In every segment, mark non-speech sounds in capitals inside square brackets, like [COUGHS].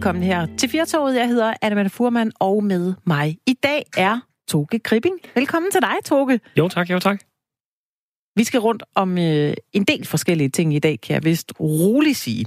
velkommen her til Firtoget. Jeg hedder Anna Furman, og med mig i dag er Toge Kripping. Velkommen til dig, Toge. Jo tak, jo tak. Vi skal rundt om øh, en del forskellige ting i dag, kan jeg vist roligt sige.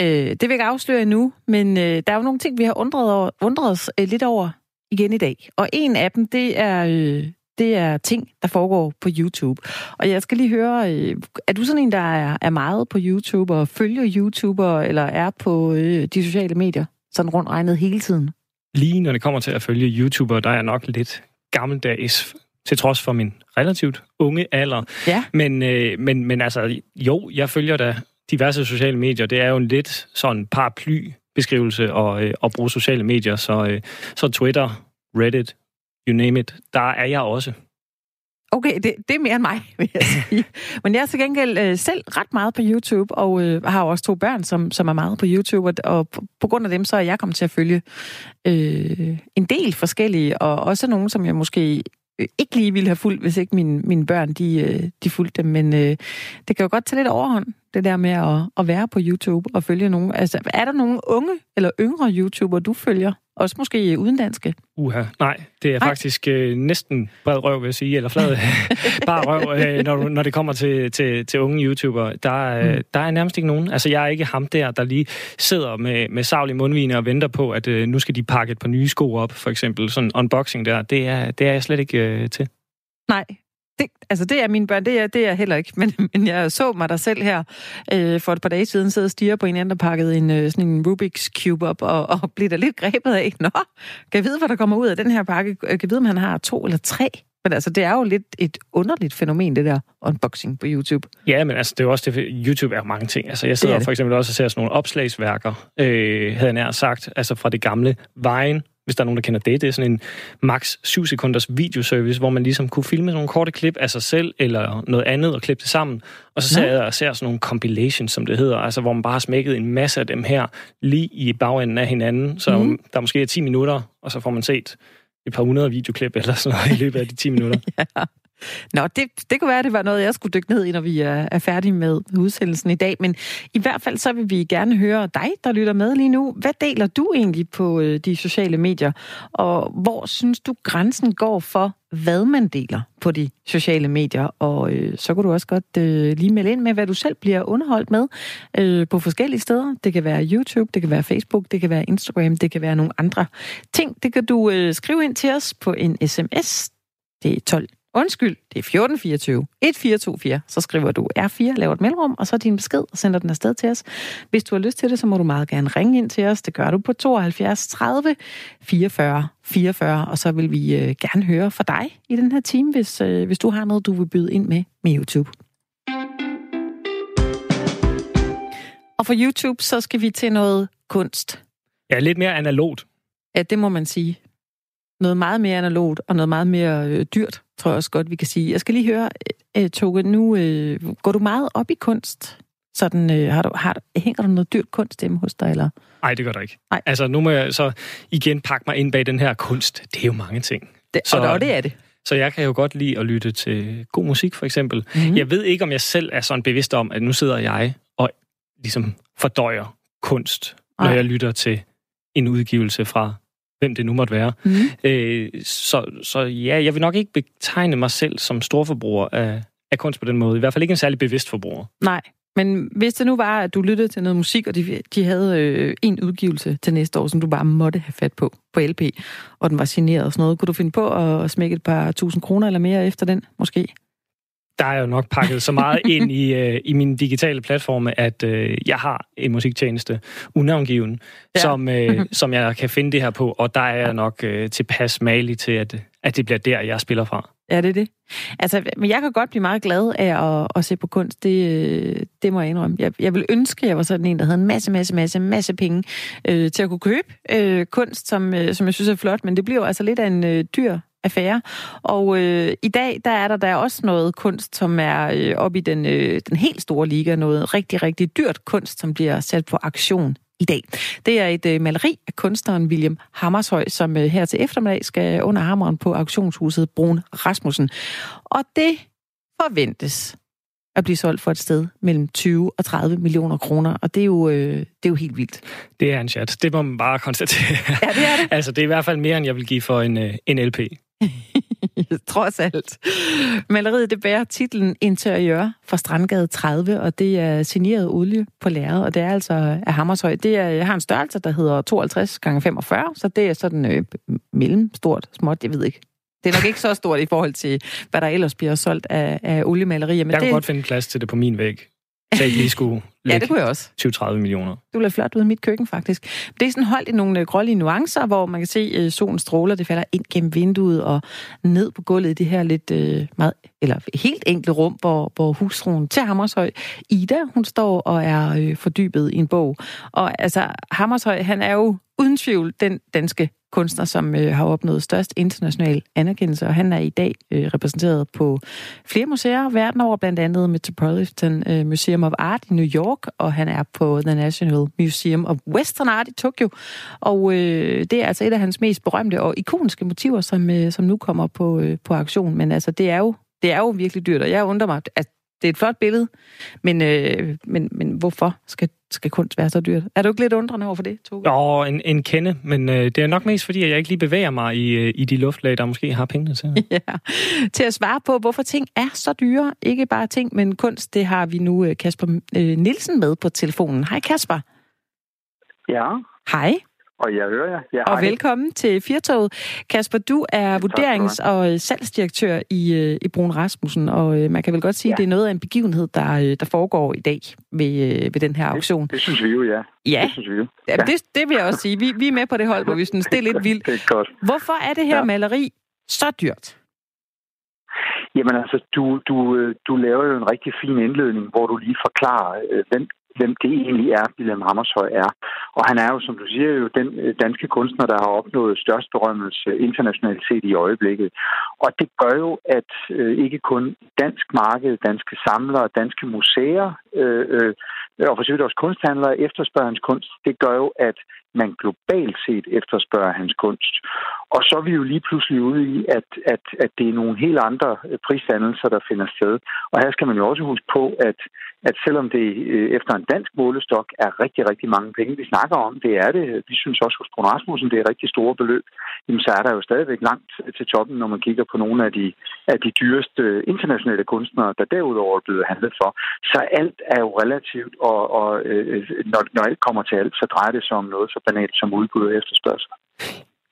Øh, det vil jeg ikke afsløre endnu, men øh, der er jo nogle ting, vi har undret, over, undret os øh, lidt over igen i dag. Og en af dem, det er, øh, det er ting, der foregår på YouTube. Og jeg skal lige høre, øh, er du sådan en, der er, er meget på YouTube og følger YouTuber, eller er på øh, de sociale medier, sådan rundt regnet hele tiden? Lige når det kommer til at følge YouTuber, der er jeg nok lidt gammeldags, til trods for min relativt unge alder. Ja. Men, øh, men, men altså, jo, jeg følger da diverse sociale medier. Det er jo en lidt sådan paraply beskrivelse at, øh, at bruge sociale medier. Så, øh, så Twitter, Reddit, you name it, der er jeg også. Okay, det, det er mere end mig, [LAUGHS] vil jeg sige. Men jeg er til gengæld øh, selv ret meget på YouTube, og øh, har også to børn, som, som er meget på YouTube, og, og på, på grund af dem, så er jeg kommet til at følge øh, en del forskellige, og også nogle, som jeg måske øh, ikke lige ville have fulgt, hvis ikke mine, mine børn, de, øh, de fulgte dem. Men øh, det kan jo godt tage lidt overhånd, det der med at, at være på YouTube og følge nogen. Altså, er der nogen unge eller yngre YouTuber, du følger? Også måske udenlandske? Uha, nej. Det er nej. faktisk øh, næsten bred røv, vil jeg sige, eller flad [LAUGHS] bare røv, øh, når, når det kommer til, til, til unge YouTuber. Der, øh, mm. der er nærmest ikke nogen. Altså, jeg er ikke ham der, der lige sidder med, med savlig mundvine og venter på, at øh, nu skal de pakke et par nye sko op, for eksempel. Sådan unboxing der. Det er, det er jeg slet ikke øh, til. Nej, det, altså det er mine børn, det er, det er heller ikke, [LAUGHS] men, men jeg så mig der selv her øh, for et par dage siden, sidde og stige på en anden, der pakkede en, øh, sådan en Rubik's Cube op, og, og [LAUGHS] blev der lidt grebet af, nå, kan jeg vide, hvad der kommer ud af den her pakke? Kan jeg vide, om han har to eller tre? Men altså, det er jo lidt et underligt fænomen, det der unboxing på YouTube. Ja, men altså, det er jo også det, YouTube er jo mange ting. Altså, jeg sidder for eksempel også og ser sådan nogle opslagsværker, øh, havde jeg nær sagt, altså fra det gamle Vejen, hvis der er nogen, der kender det. Det er sådan en max 7 sekunders videoservice, hvor man ligesom kunne filme nogle korte klip af sig selv eller noget andet og klippe det sammen. Og så ser jeg ser sådan nogle compilations, som det hedder, altså hvor man bare har smækket en masse af dem her lige i bagenden af hinanden. Så mm. der måske er 10 minutter, og så får man set et par hundrede videoklip eller sådan noget i løbet af de 10 minutter. [LAUGHS] ja. Nå, det, det kunne være, at det var noget, jeg skulle dykke ned i, når vi er, er færdige med udsendelsen i dag. Men i hvert fald så vil vi gerne høre dig, der lytter med lige nu. Hvad deler du egentlig på øh, de sociale medier? Og hvor synes du, grænsen går for, hvad man deler på de sociale medier? Og øh, så kan du også godt øh, lige melde ind med, hvad du selv bliver underholdt med øh, på forskellige steder. Det kan være YouTube, det kan være Facebook, det kan være Instagram, det kan være nogle andre ting. Det kan du øh, skrive ind til os på en sms. Det er 12 Undskyld, det er 1424 1424. Så skriver du R4, laver et mellemrum, og så din besked og sender den afsted til os. Hvis du har lyst til det, så må du meget gerne ringe ind til os. Det gør du på 72 30 44 44, og så vil vi øh, gerne høre fra dig i den her time, hvis, øh, hvis du har noget, du vil byde ind med med YouTube. Og for YouTube, så skal vi til noget kunst. Ja, lidt mere analogt. Ja, det må man sige noget meget mere analogt og noget meget mere øh, dyrt, tror jeg også godt, vi kan sige. Jeg skal lige høre, øh, Toge, nu øh, går du meget op i kunst? Sådan, øh, har du, har, hænger der noget dyrt kunst hjemme hos dig, eller? Nej, det gør der ikke. Ej. Altså, nu må jeg så igen pakke mig ind bag den her kunst. Det er jo mange ting. Det, så, og, det er det. Så jeg kan jo godt lide at lytte til god musik, for eksempel. Mm-hmm. Jeg ved ikke, om jeg selv er sådan bevidst om, at nu sidder jeg og ligesom fordøjer kunst, når Ej. jeg lytter til en udgivelse fra hvem det nu måtte være. Mm. Øh, så, så ja, jeg vil nok ikke betegne mig selv som storforbruger af, af kunst på den måde. I hvert fald ikke en særlig bevidst forbruger. Nej, men hvis det nu var, at du lyttede til noget musik, og de, de havde øh, en udgivelse til næste år, som du bare måtte have fat på, på LP, og den var signeret og sådan noget, kunne du finde på at smække et par tusind kroner eller mere efter den, måske? Der er jo nok pakket så meget [LAUGHS] ind i, øh, i mine digitale platforme, at øh, jeg har en musiktjeneste, unavngiven, ja. som, øh, [LAUGHS] som jeg kan finde det her på, og der er jeg nok øh, tilpas malig til, at, at det bliver der, jeg spiller fra. Ja, det er det. Altså, men jeg kan godt blive meget glad af at, at se på kunst. Det, øh, det må jeg indrømme. Jeg, jeg vil ønske, at jeg var sådan en, der havde en masse, masse, masse, masse penge øh, til at kunne købe øh, kunst, som, øh, som jeg synes er flot, men det bliver jo altså lidt af en øh, dyr affære. Og øh, i dag, der er der, der er også noget kunst, som er øh, oppe i den, øh, den helt store liga. Noget rigtig, rigtig dyrt kunst, som bliver sat på aktion i dag. Det er et øh, maleri af kunstneren William Hammershøj, som øh, her til eftermiddag skal under hammeren på auktionshuset Brun Rasmussen. Og det forventes at blive solgt for et sted mellem 20 og 30 millioner kroner, og det er jo, øh, det er jo helt vildt. Det er en chat. Det må man bare konstatere. Ja, det er det. altså, det er i hvert fald mere, end jeg vil give for en, øh, en LP. [LAUGHS] Trods alt. Maleriet det bærer titlen Interiør fra Strandgade 30, og det er signeret olie på lærred, og det er altså af Hammershøj. Det er, jeg har en størrelse, der hedder 52 x 45, så det er sådan øh, mellemstort, småt, jeg ved ikke. Det er nok ikke så stort i forhold til, hvad der ellers bliver solgt af, af oliemalerier. Men jeg det... kunne godt finde plads til det på min væg. Så jeg lige skulle [LAUGHS] ja, det kunne jeg også. 20-30 millioner. Du er flot ud af mit køkken, faktisk. Det er sådan holdt i nogle øh, grålige nuancer, hvor man kan se øh, solen stråler, det falder ind gennem vinduet og ned på gulvet i det her lidt øh, meget, eller helt enkle rum, hvor, hvor husruen til Hammershøj, Ida, hun står og er øh, fordybet i en bog. Og altså, Hammershøj, han er jo uden tvivl den danske kunstner, som øh, har opnået størst international anerkendelse, og han er i dag øh, repræsenteret på flere museer verden over, blandt andet Metropolitan øh, Museum of Art i New York, og han er på The National Museum of Western Art i Tokyo. Og øh, det er altså et af hans mest berømte og ikoniske motiver, som, øh, som nu kommer på, øh, på aktion. Men altså, det er jo det er jo virkelig dyrt, og jeg undrer mig, at det er et flot billede, men, øh, men, men hvorfor skal, skal kunst være så dyrt? Er du ikke lidt undrende over for det, Toge? Jo, en, en kende, men øh, det er nok mest fordi, at jeg ikke lige bevæger mig i, øh, i de luftlag, der måske har pengene til. [LAUGHS] ja. Til at svare på, hvorfor ting er så dyre, ikke bare ting, men kunst, det har vi nu øh, Kasper øh, Nielsen med på telefonen. Hej Kasper. Ja. Hej. Og jeg hører jer. Ja, og velkommen til Firtoget. Kasper, du er vurderings- og øh, salgsdirektør i, øh, i Brun Rasmussen, og øh, man kan vel godt sige, ja. at det er noget af en begivenhed, der, der foregår i dag ved, ved den her auktion. Det, det synes vi jo, ja. Ja, det, synes vi jo. ja. det, det vil jeg også sige. Vi, vi er med på det hold, hvor vi synes, det er lidt vildt. [LAUGHS] det er godt. Hvorfor er det her ja. maleri så dyrt? Jamen altså, du, du, du laver jo en rigtig fin indledning, hvor du lige forklarer, hvem hvem det egentlig er, William Hammershøi er. Og han er jo, som du siger, jo den øh, danske kunstner, der har opnået størst berømmelse internationalt set i øjeblikket. Og det gør jo, at øh, ikke kun dansk marked, danske samlere, danske museer øh, øh, og for også kunsthandlere efterspørger hans kunst. Det gør jo, at man globalt set efterspørger hans kunst. Og så er vi jo lige pludselig ude i, at, at, at det er nogle helt andre øh, prisdannelser, der finder sted. Og her skal man jo også huske på, at, at selvom det øh, efter en dansk målestok er rigtig, rigtig mange penge, vi snakker om, det er det. Vi synes også hos Brun Rasmussen, det er rigtig store beløb. Jamen, så er der jo stadigvæk langt til toppen, når man kigger på nogle af de, af de dyreste internationale kunstnere, der derudover er blevet handlet for. Så alt er jo relativt, og, og øh, når, når alt kommer til alt, så drejer det sig om noget så banalt som udbud og efterspørgsel.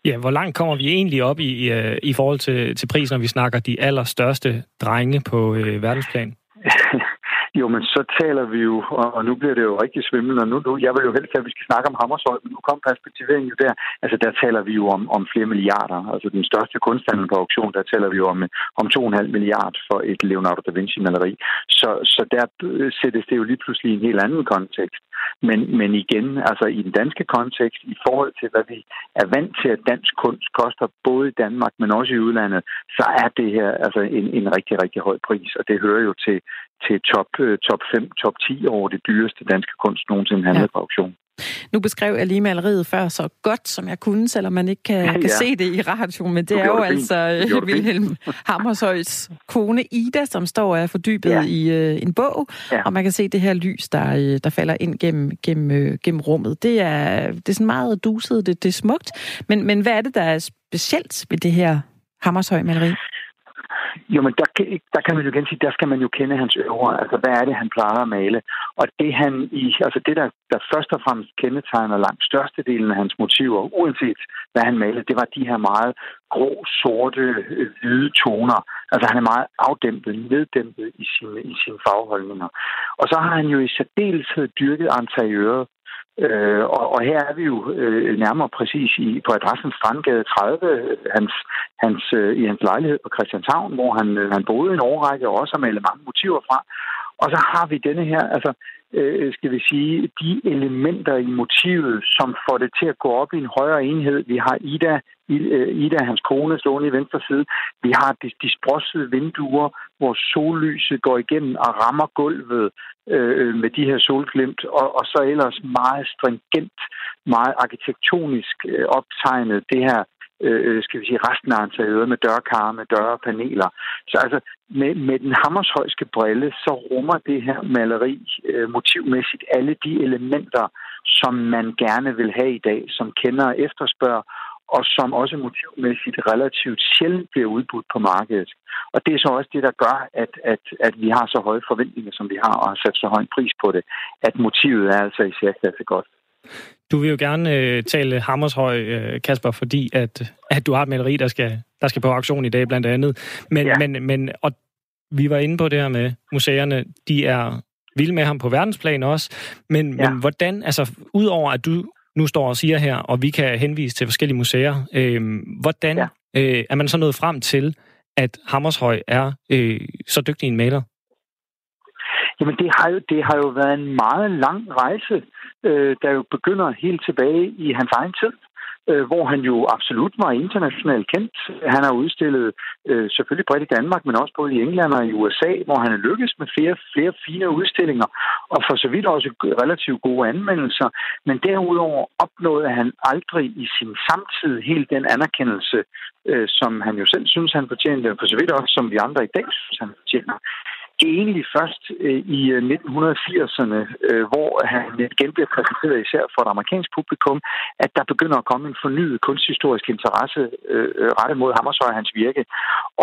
Ja, hvor langt kommer vi egentlig op i, i, øh, i forhold til, til prisen, når vi snakker de allerstørste drenge på øh, verdensplan? [LAUGHS] Jo, men så taler vi jo, og nu bliver det jo rigtig svimlende, og nu, nu jeg vil jo helst, at vi skal snakke om Hammershøj, men nu kom perspektiveringen jo der. Altså, der taler vi jo om, om flere milliarder. Altså, den største kunsthandel på auktion, der taler vi jo om, om 2,5 milliard for et Leonardo da Vinci-maleri. Så, så der øh, sættes det jo lige pludselig i en helt anden kontekst. Men, men igen, altså i den danske kontekst, i forhold til, hvad vi er vant til, at dansk kunst koster både i Danmark, men også i udlandet, så er det her altså en, en rigtig, rigtig høj pris, og det hører jo til, til top, øh, top 5, top 10 over det dyreste danske kunst nogensinde handlet ja. på auktion. Nu beskrev jeg lige maleriet før så godt, som jeg kunne, selvom man ikke kan, ja. kan se det i radioen, men det er jo det altså øh, Wilhelm [LAUGHS] Hammershøjs kone Ida, som står og er fordybet ja. i uh, en bog, ja. og man kan se det her lys, der, der falder ind gennem, gennem, uh, gennem rummet. Det er, det er sådan meget duset, det, det er smukt, men, men hvad er det, der er specielt ved det her Hammershøj-maleri? Jo, men der, der kan man jo igen sige, der skal man jo kende hans øvre. Altså, hvad er det, han plejer at male? Og det, han i, altså det der, der først og fremmest kendetegner langt størstedelen af hans motiver, uanset hvad han malede, det var de her meget grå, sorte, øh, hvide toner. Altså, han er meget afdæmpet, neddæmpet i sine, i sine fagholdninger. Og så har han jo i særdeleshed dyrket interiøret, Øh, og, og her er vi jo øh, nærmere præcis i, på adressen Strandgade 30, hans, hans, øh, i hans lejlighed på Christianshavn, hvor han, øh, han boede en årrække og også har malet mange motiver fra. Og så har vi denne her, altså, øh, skal vi sige, de elementer i motivet, som får det til at gå op i en højere enhed. Vi har Ida, øh, Ida hans kone, stående i venstre side. Vi har de, de sprossede vinduer, hvor sollyset går igennem og rammer gulvet øh, øh med de her solglimt, og, og så ellers meget stringent, meget arkitektonisk øh, optegnet det her Øh, øh, skal vi sige, resten af interiøret med dørkarme, døre, paneler. Så altså, med, med den hammershøjske brille, så rummer det her maleri øh, motivmæssigt alle de elementer, som man gerne vil have i dag, som kender og efterspørger, og som også motivmæssigt relativt sjældent bliver udbudt på markedet. Og det er så også det, der gør, at, at, at vi har så høje forventninger, som vi har, og har sat så høj en pris på det, at motivet er altså i særklasse godt. Du vil jo gerne øh, tale Hammershøj, øh, Kasper, fordi at, at du har et maleri, der skal, der skal på auktion i dag blandt andet. Men, ja. men, men og vi var inde på det her med museerne. De er vilde med ham på verdensplan også. Men, ja. men hvordan, altså udover at du nu står og siger her, og vi kan henvise til forskellige museer. Øh, hvordan ja. øh, er man så nået frem til, at Hammershøj er øh, så dygtig en maler? Jamen, det har jo, det har jo været en meget lang rejse, øh, der jo begynder helt tilbage i hans egen tid øh, hvor han jo absolut var internationalt kendt. Han har udstillet øh, selvfølgelig bredt i Danmark, men også både i England og i USA, hvor han er lykkedes med flere, flere fine udstillinger, og for så vidt også relativt gode anmeldelser. Men derudover opnåede han aldrig i sin samtid helt den anerkendelse, øh, som han jo selv synes, han fortjente, og for så vidt også som vi andre i dag synes, han fortjener egentlig først øh, i øh, 1980'erne, øh, hvor han igen bliver præsenteret især for et amerikansk publikum, at der begynder at komme en fornyet kunsthistorisk interesse rettet mod Hammershøi og hans virke.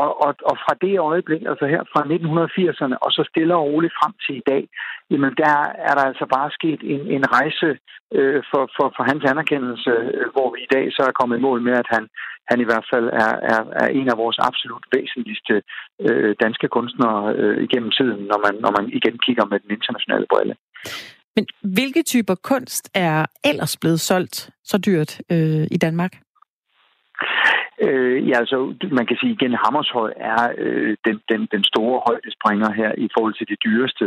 Og, og, og fra det øjeblik, altså her fra 1980'erne, og så stille og roligt frem til i dag, jamen der er der altså bare sket en, en rejse øh, for, for, for hans anerkendelse, øh, hvor vi i dag så er kommet i mål med, at han, han i hvert fald er, er, er en af vores absolut væsentligste øh, danske kunstnere øh, igennem tiden, når man, når man igen kigger med den internationale brille. Men hvilke typer kunst er ellers blevet solgt så dyrt øh, i Danmark? Øh, ja, altså, man kan sige igen, Hammershøj er øh, den, den, den store højdespringer her i forhold til det dyreste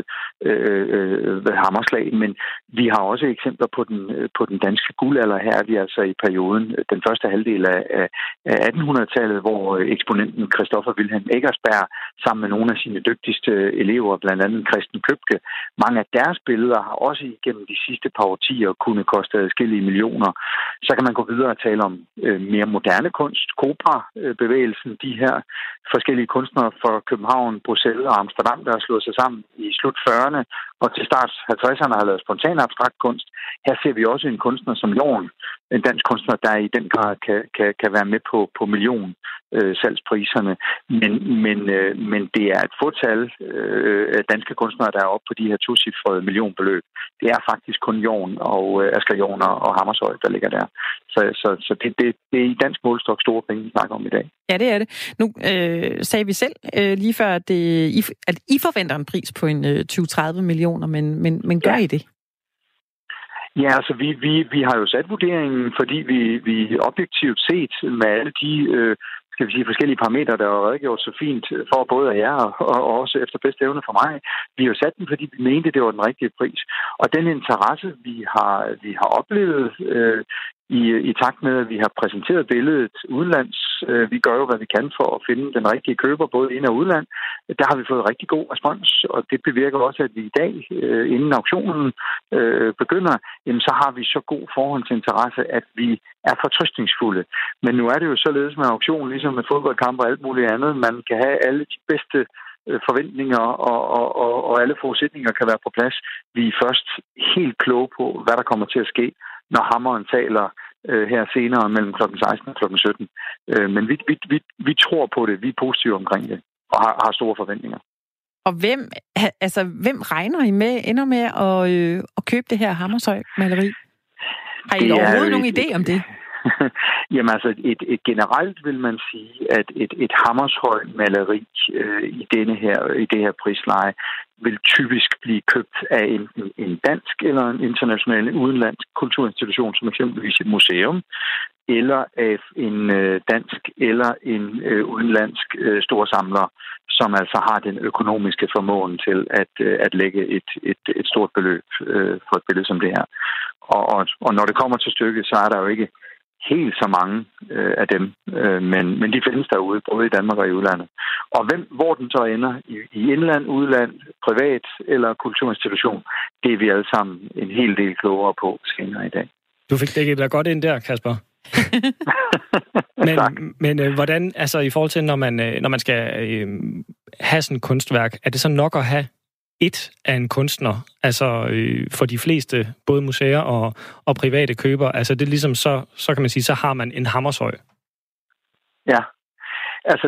øh, øh, hammerslag, men vi har også eksempler på den, øh, på den danske guldalder her, vi altså i perioden, øh, den første halvdel af, af 1800-tallet, hvor øh, eksponenten Christoffer Wilhelm Eggersberg sammen med nogle af sine dygtigste elever, blandt andet Christen Købke, mange af deres billeder har også igennem de sidste par årtier kunne koste adskillige millioner. Så kan man gå videre og tale om øh, mere moderne kunst, Cobra-bevægelsen, de her forskellige kunstnere fra København, Bruxelles og Amsterdam, der har slået sig sammen i slut 40'erne og til start 50'erne har lavet spontan abstrakt kunst. Her ser vi også en kunstner som Jorn, en dansk kunstner, der i den grad kan, kan, kan være med på, på million øh, salgspriserne. Men, men, øh, men det er et fortal øh, af danske kunstnere, der er oppe på de her tocifrede millionbeløb. Det er faktisk kun Jorn og øh, Asger Jorn og Hammershøj, der ligger der. Så, så, så det, det, det er i dansk målstok store penge, vi snakker om i dag. Ja, det er det. Nu øh, sagde vi selv øh, lige før, at, det, I, at I forventer en pris på en øh, 20-30 millioner, men, men, men gør ja. I det? Ja, altså vi, vi, vi har jo sat vurderingen, fordi vi, vi objektivt set med alle de øh, skal vi sige, forskellige parametre, der er redegjort så fint for både af jer og, og også efter bedste evne for mig. Vi har sat den, fordi vi mente, det var den rigtige pris. Og den interesse, vi har, vi har oplevet øh, i, i takt med, at vi har præsenteret billedet udenlands. Øh, vi gør jo, hvad vi kan for at finde den rigtige køber, både ind- og udland. Der har vi fået rigtig god respons, og det bevirker også, at vi i dag, øh, inden auktionen øh, begynder, jamen, så har vi så god forhåndsinteresse, at vi er fortrystningsfulde. Men nu er det jo således med auktionen, ligesom med fodboldkampe og alt muligt andet. Man kan have alle de bedste øh, forventninger og, og, og, og alle forudsætninger kan være på plads. Vi er først helt kloge på, hvad der kommer til at ske, når hammeren taler øh, her senere mellem kl. 16 og kl. 17. Øh, men vi, vi, vi, vi tror på det. Vi er positive omkring det og har, har store forventninger. Og hvem, altså, hvem regner I med, ender med at, øh, at købe det her Hammershøj-maleri? Har I overhovedet nogen idé om det? [LAUGHS] Jamen altså, et, et generelt vil man sige, at et, et Hammershøj maleri øh, i, denne her, i det her prisleje vil typisk blive købt af enten en dansk eller en international udenlandsk kulturinstitution, som eksempelvis et museum, eller af en øh, dansk eller en øh, udenlandsk øh, storsamler, som altså har den økonomiske formåen til at, øh, at lægge et, et, et stort beløb øh, for et billede som det her. Og, og, og når det kommer til stykket, så er der jo ikke helt så mange øh, af dem, øh, men, men de findes derude, både i Danmark og i udlandet. Og hvem, hvor den så ender, i, i indland, udland, privat eller kulturinstitution, det er vi alle sammen en hel del klogere på senere i dag. Du fik dækket dig godt ind der, Kasper. [LAUGHS] men men øh, hvordan, altså i forhold til, når man, øh, når man skal øh, have sådan et kunstværk, er det så nok at have et af en kunstner, altså øh, for de fleste, både museer og, og private køber, altså det er ligesom så, så kan man sige, så har man en hammershøj. Ja, Altså,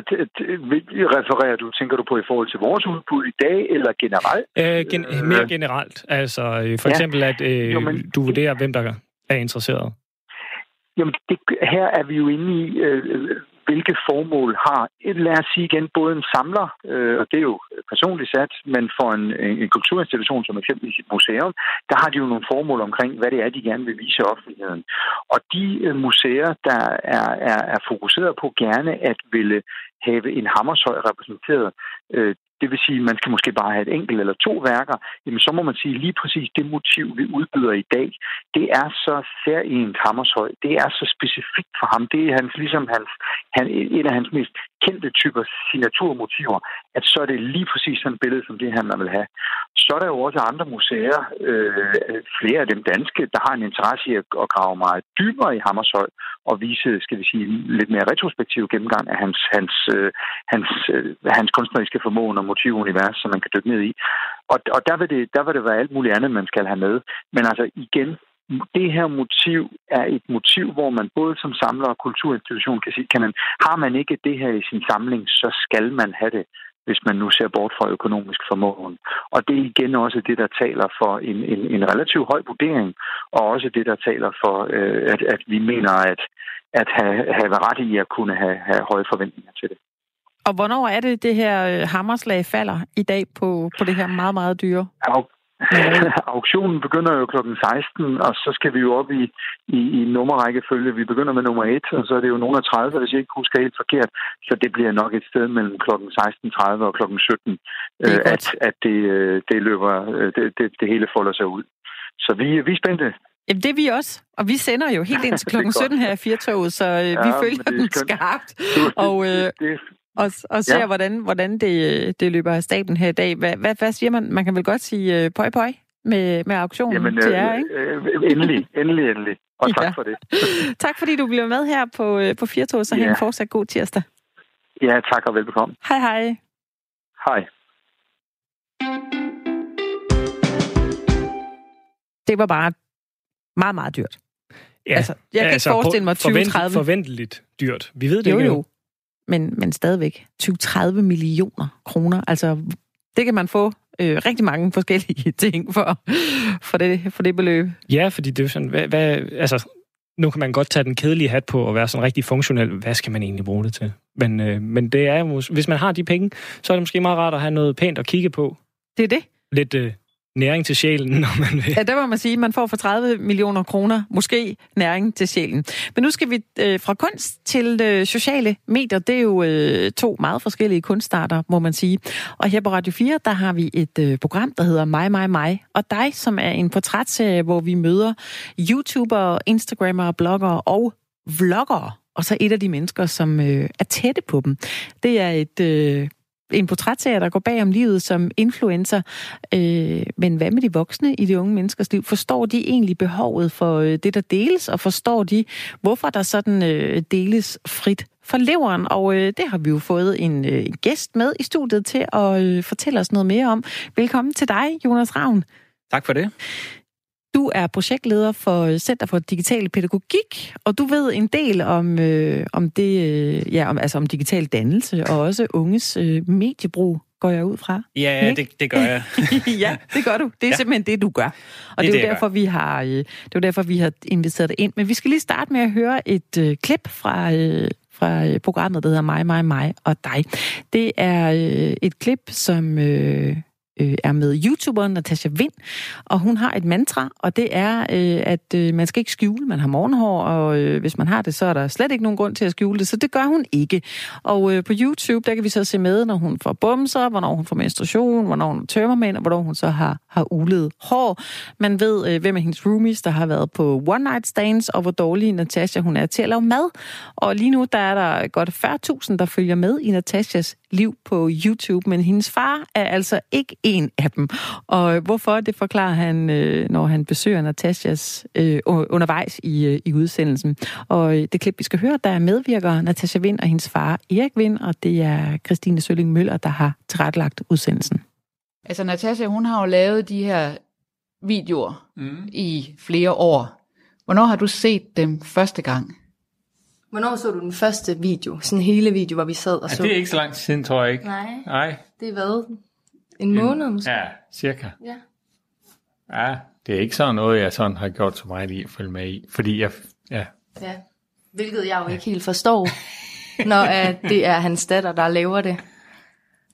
refererer du, tænker du på i forhold til vores udbud i dag, eller generelt? Øh, gen- øh, mere generelt. Altså, øh, for ja. eksempel, at øh, jo, men, du vurderer, hvem der er interesseret. Jamen, det, her er vi jo inde i, øh, hvilke formål har, lad os sige igen, både en samler, øh, og det er jo personligt sat, men for en, en kulturinstitution som eksempelvis et museum, der har de jo nogle formål omkring, hvad det er, de gerne vil vise offentligheden. Og de øh, museer, der er, er, er fokuseret på gerne at ville have en hammershøj repræsenteret, øh, det vil sige, at man skal måske bare have et enkelt eller to værker, jamen så må man sige lige præcis det motiv, vi udbyder i dag, det er så særligt Hammershøj. Det er så specifikt for ham. Det er hans, ligesom hans, han, en af hans mest kendte typer signaturmotiver, at så er det lige præcis sådan et billede som det her, man vil have. Så er der jo også andre museer, øh, flere af dem danske, der har en interesse i at, grave meget dybere i Hammershøj og vise, skal vi sige, lidt mere retrospektiv gennemgang af hans, hans, øh, hans, øh, hans kunstneriske formåen og motivunivers, som man kan dykke ned i. Og, og der, vil det, der vil det være alt muligt andet, man skal have med. Men altså igen, det her motiv er et motiv, hvor man både som samler og kulturinstitution kan sige, kan man, har man ikke det her i sin samling, så skal man have det, hvis man nu ser bort fra økonomisk formåen. Og det er igen også det, der taler for en, en, en relativt høj vurdering, og også det, der taler for, øh, at, at vi mener, at, at have, have ret i at kunne have, have høje forventninger til det. Og hvornår er det, det her øh, hammerslag falder i dag på, på det her meget, meget dyre? [LAUGHS] Auktionen begynder jo kl. 16, og så skal vi jo op i, i, i nummerrækkefølge. Vi begynder med nummer 1, og så er det jo nogen af 30, hvis jeg ikke husker helt forkert. Så det bliver nok et sted mellem kl. 16.30 og kl. 17, det at, at det, øh, det løber, øh, det, det, det hele folder sig ud. Så vi, vi er spændte. Jamen, det er vi også. Og vi sender jo helt ind til [LAUGHS] klokken 17 her i Firtoget, så øh, ja, vi følger den skarpt. Og, øh, det, og, og ser, ja. hvordan, hvordan det, det løber af staben her i dag. Hvad, hvad, hvad siger man? Man kan vel godt sige uh, pøj pøj med, med auktionen Jamen, til jer, ikke? Øh, endelig, [LAUGHS] endelig, endelig. Og tak ja. for det. [LAUGHS] tak fordi du blev med her på, øh, på Firtog, så ja. have en fortsat god tirsdag. Ja, tak og velbekomme. Hej hej. Hej. Det var bare meget, meget dyrt. Ja, altså, jeg kan altså, ikke forestille mig 2030. Forventeligt dyrt. Vi ved det jo, ikke jo men, men stadigvæk 20-30 millioner kroner. Altså, det kan man få øh, rigtig mange forskellige [LAUGHS] ting for, for, det, for det beløb. Ja, fordi det er sådan, hvad, hvad, altså, nu kan man godt tage den kedelige hat på og være sådan rigtig funktionel. Hvad skal man egentlig bruge det til? Men, øh, men det er, hvis man har de penge, så er det måske meget rart at have noget pænt at kigge på. Det er det. Lidt øh, næring til sjælen, [LAUGHS] når man vil. Ja, der må man sige, at man får for 30 millioner kroner måske næring til sjælen. Men nu skal vi øh, fra kunst til øh, sociale medier. Det er jo øh, to meget forskellige kunstarter, må man sige. Og her på Radio 4, der har vi et øh, program, der hedder Mig, mig, mig. Og dig, som er en portrætserie, hvor vi møder YouTubere, Instagrammere, bloggere og vloggere. Og så et af de mennesker, som øh, er tætte på dem. Det er et... Øh, en portrætserie, der går bag om livet som influencer. Øh, men hvad med de voksne i de unge menneskers liv? Forstår de egentlig behovet for øh, det, der deles, og forstår de, hvorfor der sådan øh, deles frit for leveren? Og øh, det har vi jo fået en øh, gæst med i studiet til at øh, fortælle os noget mere om. Velkommen til dig, Jonas Ravn. Tak for det. Du er projektleder for Center for Digital Pædagogik, og du ved en del om, øh, om det, øh, ja, om, altså om digital dannelse og også unges øh, mediebrug går jeg ud fra. Ja, det, det gør jeg. [LAUGHS] ja, det gør du. Det er ja. simpelthen det, du gør. Og det, det er jo derfor, vi har, øh, det er derfor, vi har inviteret dig ind. Men vi skal lige starte med at høre et øh, klip fra, øh, fra øh, programmet, der hedder Mig, mig, mig og dig. Det er øh, et klip, som... Øh, øh, er med YouTuberen Natasha Vind, og hun har et mantra, og det er, øh, at øh, man skal ikke skjule, man har morgenhår, og øh, hvis man har det, så er der slet ikke nogen grund til at skjule det, så det gør hun ikke. Og øh, på YouTube, der kan vi så se med, når hun får bumser, hvornår hun får menstruation, hvornår hun tømmer mænd, og hvornår hun så har, har ulet hår. Man ved, øh, hvem af hendes roomies, der har været på one night stands, og hvor dårlig Natasha hun er til at lave mad. Og lige nu, der er der godt 40.000, der følger med i Natashas liv på YouTube, men hendes far er altså ikke en af dem. Og hvorfor, det forklarer han, øh, når han besøger Natashas øh, undervejs i, øh, i udsendelsen. Og det klip, vi skal høre, der medvirker Natasha Vind og hendes far Erik Vind, og det er Christine Sølling Møller, der har tilrettelagt udsendelsen. Altså Natasha, hun har jo lavet de her videoer mm. i flere år. Hvornår har du set dem første gang? Hvornår så du den første video? Sådan en hele video, hvor vi sad og ja, så? det er ikke så lang tid siden, tror jeg ikke. Nej. Nej. Det er hvad? En måned måske? Ja, cirka. Ja. Ja, det er ikke sådan noget, jeg sådan har gjort så meget i at følge med i. Fordi jeg, ja. Ja, hvilket jeg jo ikke helt forstår, når at det er hans datter, der laver det.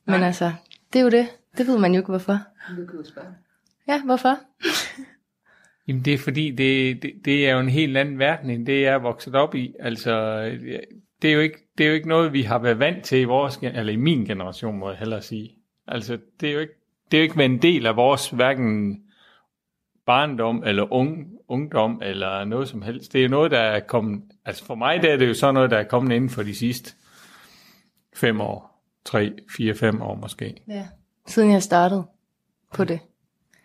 Men Nej. altså, det er jo det. Det ved man jo ikke, hvorfor. Du kan jo spørge. Ja, hvorfor? Jamen det er fordi, det, det, det er jo en helt anden verden, end det jeg er vokset op i. Altså, det er, jo ikke, det er jo ikke noget, vi har været vant til i vores, eller i min generation, må jeg hellere sige. Altså, det er jo ikke, det er jo ikke været en del af vores hverken barndom eller ung, ungdom eller noget som helst. Det er noget, der er kommet, altså for mig der er det jo sådan noget, der er kommet inden for de sidste fem år. Tre, fire, fem år måske. Ja, siden jeg startede på det.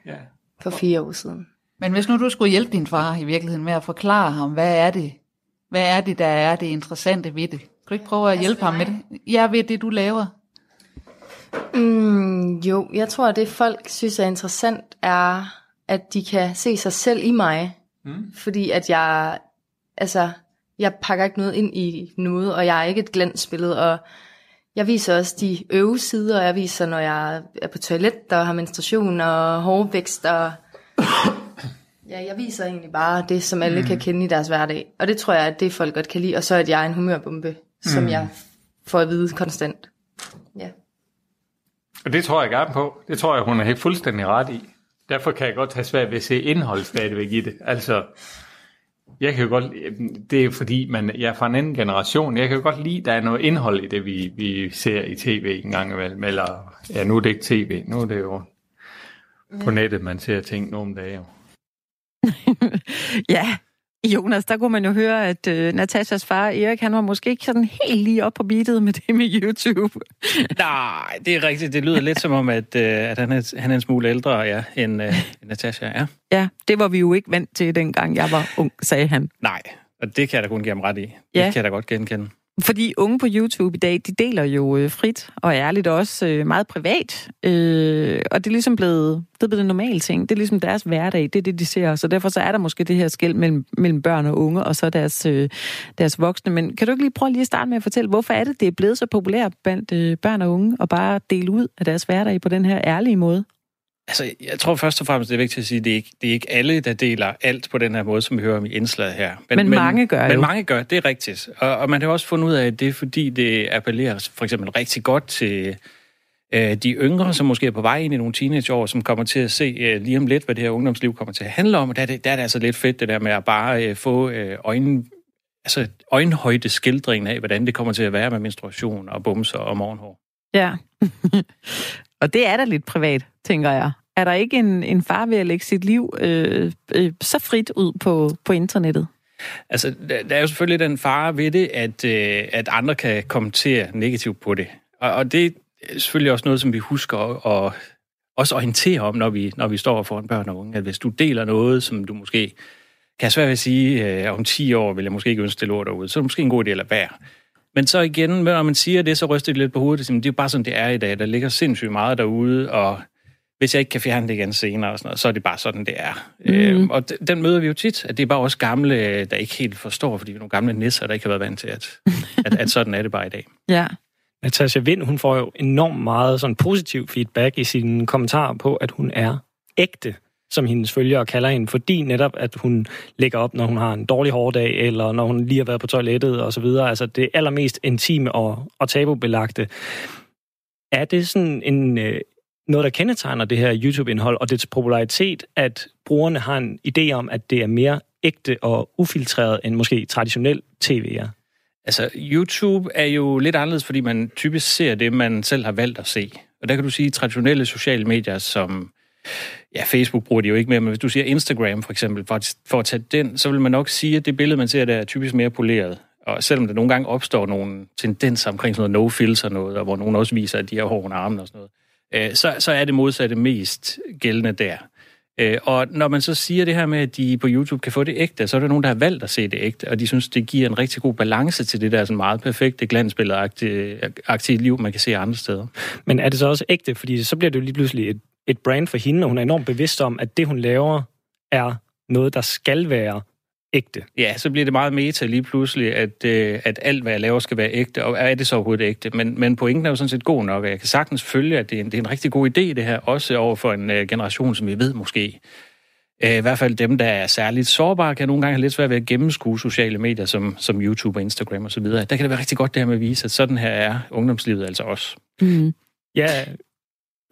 Ja. For fire år siden. Men hvis nu du skulle hjælpe din far i virkeligheden med at forklare ham, hvad er det, hvad er det, der er det interessante ved det? Kan du ikke prøve at hjælpe ham med det? Ja, ved det, du laver. Mm, jo, jeg tror, at det folk synes er interessant, er, at de kan se sig selv i mig. Mm. Fordi at jeg, altså, jeg pakker ikke noget ind i noget, og jeg er ikke et glansbillede, og jeg viser også de øve sider, og jeg viser, når jeg er på toilet, og har menstruation og hårvækst, og [COUGHS] [COUGHS] Ja, jeg viser egentlig bare det, som alle mm. kan kende i deres hverdag. Og det tror jeg, at det folk godt kan lide. Og så at jeg er en humørbombe, som mm. jeg får at vide konstant. Ja. Og det tror jeg gerne på. Det tror jeg, hun er helt fuldstændig ret i. Derfor kan jeg godt have svært ved at se indhold stadigvæk i det. Altså, jeg kan jo godt, det er fordi, man, jeg er fra en anden generation. Jeg kan jo godt lide, at der er noget indhold i det, vi, vi ser i tv en gang imellem. Eller, ja, nu er det ikke tv, nu er det jo på nettet, man ser ting nogle dage. [LAUGHS] Ja, Jonas, der kunne man jo høre, at øh, Natashas far, Erik, han var måske ikke sådan helt lige op på beatet med det med YouTube. [LAUGHS] Nej, det er rigtigt. Det lyder lidt som om, at, øh, at han, er, han er en smule ældre ja, end, øh, end Natasha er. Ja, det var vi jo ikke vant til, dengang jeg var ung, sagde han. Nej, og det kan jeg da kun give ham ret i. Ja. Det kan jeg da godt genkende. Fordi unge på YouTube i dag, de deler jo øh, frit og ærligt også øh, meget privat. Øh, og det er ligesom blevet, det er blevet en normal ting. Det er ligesom deres hverdag, det er det, de ser. Så derfor så er der måske det her skæld mellem, mellem børn og unge, og så deres, øh, deres voksne. Men kan du ikke lige prøve lige at starte med at fortælle, hvorfor er det, det er blevet så populært blandt øh, børn og unge, at bare dele ud af deres hverdag på den her ærlige måde? Altså, jeg tror først og fremmest, det er vigtigt at sige, at det er ikke, det er ikke alle, der deler alt på den her måde, som vi hører om i indslaget her. Men, men mange gør men, jo. Men mange gør, det er rigtigt. Og, og man har også fundet ud af, at det er fordi, det appellerer for eksempel rigtig godt til øh, de yngre, som måske er på vej ind i nogle teenageår, som kommer til at se øh, lige om lidt, hvad det her ungdomsliv kommer til at handle om. Og der er det, der er det altså lidt fedt, det der med at bare øh, få øh, øjne, altså øjenhøjde skildringen af, hvordan det kommer til at være med menstruation og bumser og morgenhår. Ja, [LAUGHS] og det er da lidt privat, tænker jeg. Er der ikke en, en far ved at lægge sit liv øh, øh, så frit ud på, på internettet? Altså, der er jo selvfølgelig den fare ved det, at, øh, at andre kan kommentere negativt på det. Og, og det er selvfølgelig også noget, som vi husker at, at også orientere om, når vi, når vi står foran børn og unge. At hvis du deler noget, som du måske kan svært ved at sige, øh, om 10 år vil jeg måske ikke ønske det lort derude, så er det måske en god idé at lade være. Men så igen, når man siger det, så ryster det lidt på hovedet. Det er bare sådan, det er i dag. Der ligger sindssygt meget derude, og hvis jeg ikke kan fjerne det igen senere, og sådan noget, så er det bare sådan, det er. Mm. Øhm, og den møder vi jo tit, at det er bare også gamle, der ikke helt forstår, fordi vi er nogle gamle nisser, der ikke har været vant til, at, at, at sådan er det bare i dag. [LAUGHS] Ja. Natasha Vind, hun får jo enormt meget sådan positiv feedback i sine kommentarer på, at hun er ægte, som hendes følgere kalder hende, fordi netop, at hun lægger op, når hun har en dårlig hårdag, eller når hun lige har været på toilettet og så videre. Altså det allermest intime og, og tabubelagte. Er det sådan en, øh, noget, der kendetegner det her YouTube-indhold og dets popularitet, at brugerne har en idé om, at det er mere ægte og ufiltreret end måske traditionel tv er? Altså, YouTube er jo lidt anderledes, fordi man typisk ser det, man selv har valgt at se. Og der kan du sige, traditionelle sociale medier som ja, Facebook bruger de jo ikke mere, men hvis du siger Instagram for eksempel, for for at tage den, så vil man nok sige, at det billede, man ser, der er typisk mere poleret. Og selvom der nogle gange opstår nogle tendenser omkring sådan noget no-filter noget, og hvor nogen også viser, at de har hår under armen og sådan noget, øh, så, så er det modsatte mest gældende der. Øh, og når man så siger det her med, at de på YouTube kan få det ægte, så er der nogen, der har valgt at se det ægte, og de synes, det giver en rigtig god balance til det der sådan meget perfekte glansbillede-aktive liv, man kan se andre steder. Men er det så også ægte? Fordi så bliver det jo lige pludselig et, et brand for hende, og hun er enormt bevidst om, at det, hun laver, er noget, der skal være ægte. Ja, så bliver det meget meta lige pludselig, at, øh, at alt, hvad jeg laver, skal være ægte. Og er det så overhovedet ægte? Men, men pointen er jo sådan set god nok, og jeg kan sagtens følge, at det er en, det er en rigtig god idé, det her, også over for en øh, generation, som vi ved måske. Øh, I hvert fald dem, der er særligt sårbare, kan nogle gange have lidt svært ved at gennemskue sociale medier, som, som YouTube og Instagram osv. Der kan det være rigtig godt det her med at vise, at sådan her er ungdomslivet altså også. Mm. Ja,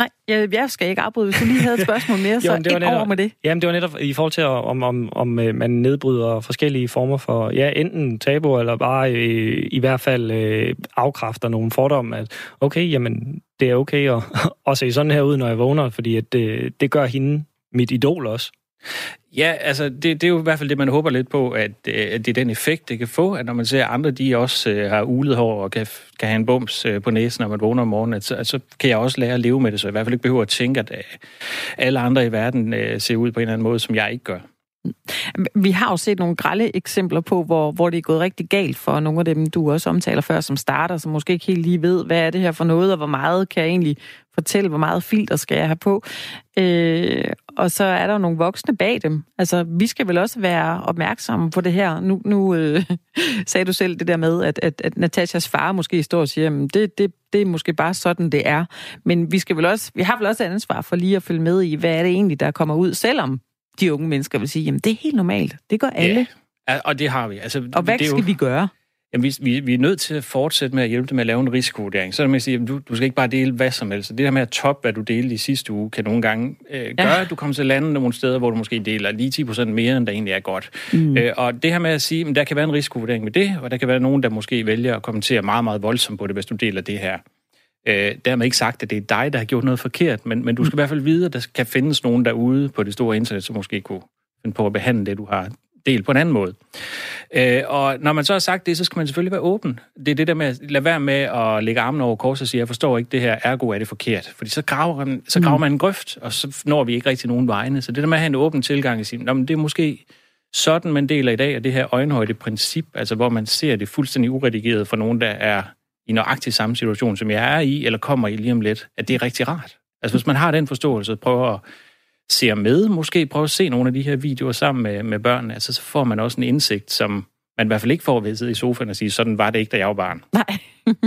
Nej, jeg, jeg skal ikke afbryde. Hvis du lige havde et spørgsmål mere, [LAUGHS] så jo, det var netop, over med det. Jamen, det var netop i forhold til, om, om, om øh, man nedbryder forskellige former for, ja, enten tabu, eller bare øh, i hvert fald øh, afkræfter nogle fordomme, at okay, jamen, det er okay at, [LAUGHS] at se sådan her ud, når jeg vågner, fordi at det, det gør hende mit idol også. Ja, altså det, det er jo i hvert fald det, man håber lidt på, at, øh, at det er den effekt, det kan få, at når man ser andre, de også øh, har ulet hår og kan, kan have en bums øh, på næsen, når man vågner om morgenen, at, så, at så kan jeg også lære at leve med det, så jeg i hvert fald ikke behøver at tænke, at øh, alle andre i verden øh, ser ud på en eller anden måde, som jeg ikke gør. Vi har jo set nogle grælde eksempler på, hvor, hvor det er gået rigtig galt for nogle af dem, du også omtaler før, som starter, som måske ikke helt lige ved, hvad er det her for noget, og hvor meget kan jeg egentlig fortælle, hvor meget filter skal jeg have på. Øh, og så er der jo nogle voksne bag dem. Altså, vi skal vel også være opmærksomme på det her. Nu, nu øh, [LAUGHS] sagde du selv det der med, at, at, at Natashas far måske står og siger, at det, det, det er måske bare sådan, det er. Men vi, skal vel også, vi har vel også et ansvar for lige at følge med i, hvad er det egentlig, der kommer ud, selvom de unge mennesker vil sige, jamen det er helt normalt. Det gør alle. Ja, og det har vi. Altså, og hvad det skal jo... vi gøre? Jamen, vi, vi, vi er nødt til at fortsætte med at hjælpe dem med at lave en risikovurdering. Så er at sige, at du, du skal ikke bare dele hvad som helst. Det der med at top, hvad du delte i sidste uge, kan nogle gange øh, gøre, ja. at du kommer til at lande nogle steder, hvor du måske deler lige 10% mere, end der egentlig er godt. Mm. Øh, og det her med at sige, at der kan være en risikovurdering med det, og der kan være nogen, der måske vælger at kommentere meget, meget voldsomt på det, hvis du deler det her. Øh, dermed ikke sagt, at det er dig, der har gjort noget forkert, men, men du skal i hvert fald vide, at der kan findes nogen derude på det store internet, som måske kunne finde på at behandle det, du har delt på en anden måde. Øh, og når man så har sagt det, så skal man selvfølgelig være åben. Det er det der med at lade være med at lægge armen over kors og sige, jeg forstår ikke det her, ergo er det forkert. Fordi så graver, man, så graver mm. man en grøft, og så når vi ikke rigtig nogen vegne. Så det der med at have en åben tilgang og sige, det er måske sådan, man deler i dag, af det her øjenhøjde princip, altså hvor man ser det fuldstændig uredigeret for nogen, der er i nøjagtig samme situation, som jeg er i, eller kommer i lige om lidt, at det er rigtig rart. Altså hvis man har den forståelse, prøver at se med, måske prøve at se nogle af de her videoer sammen med, med børnene, altså så får man også en indsigt, som man i hvert fald ikke får ved at sidde i sofaen og sige, sådan var det ikke, da jeg var barn. Nej.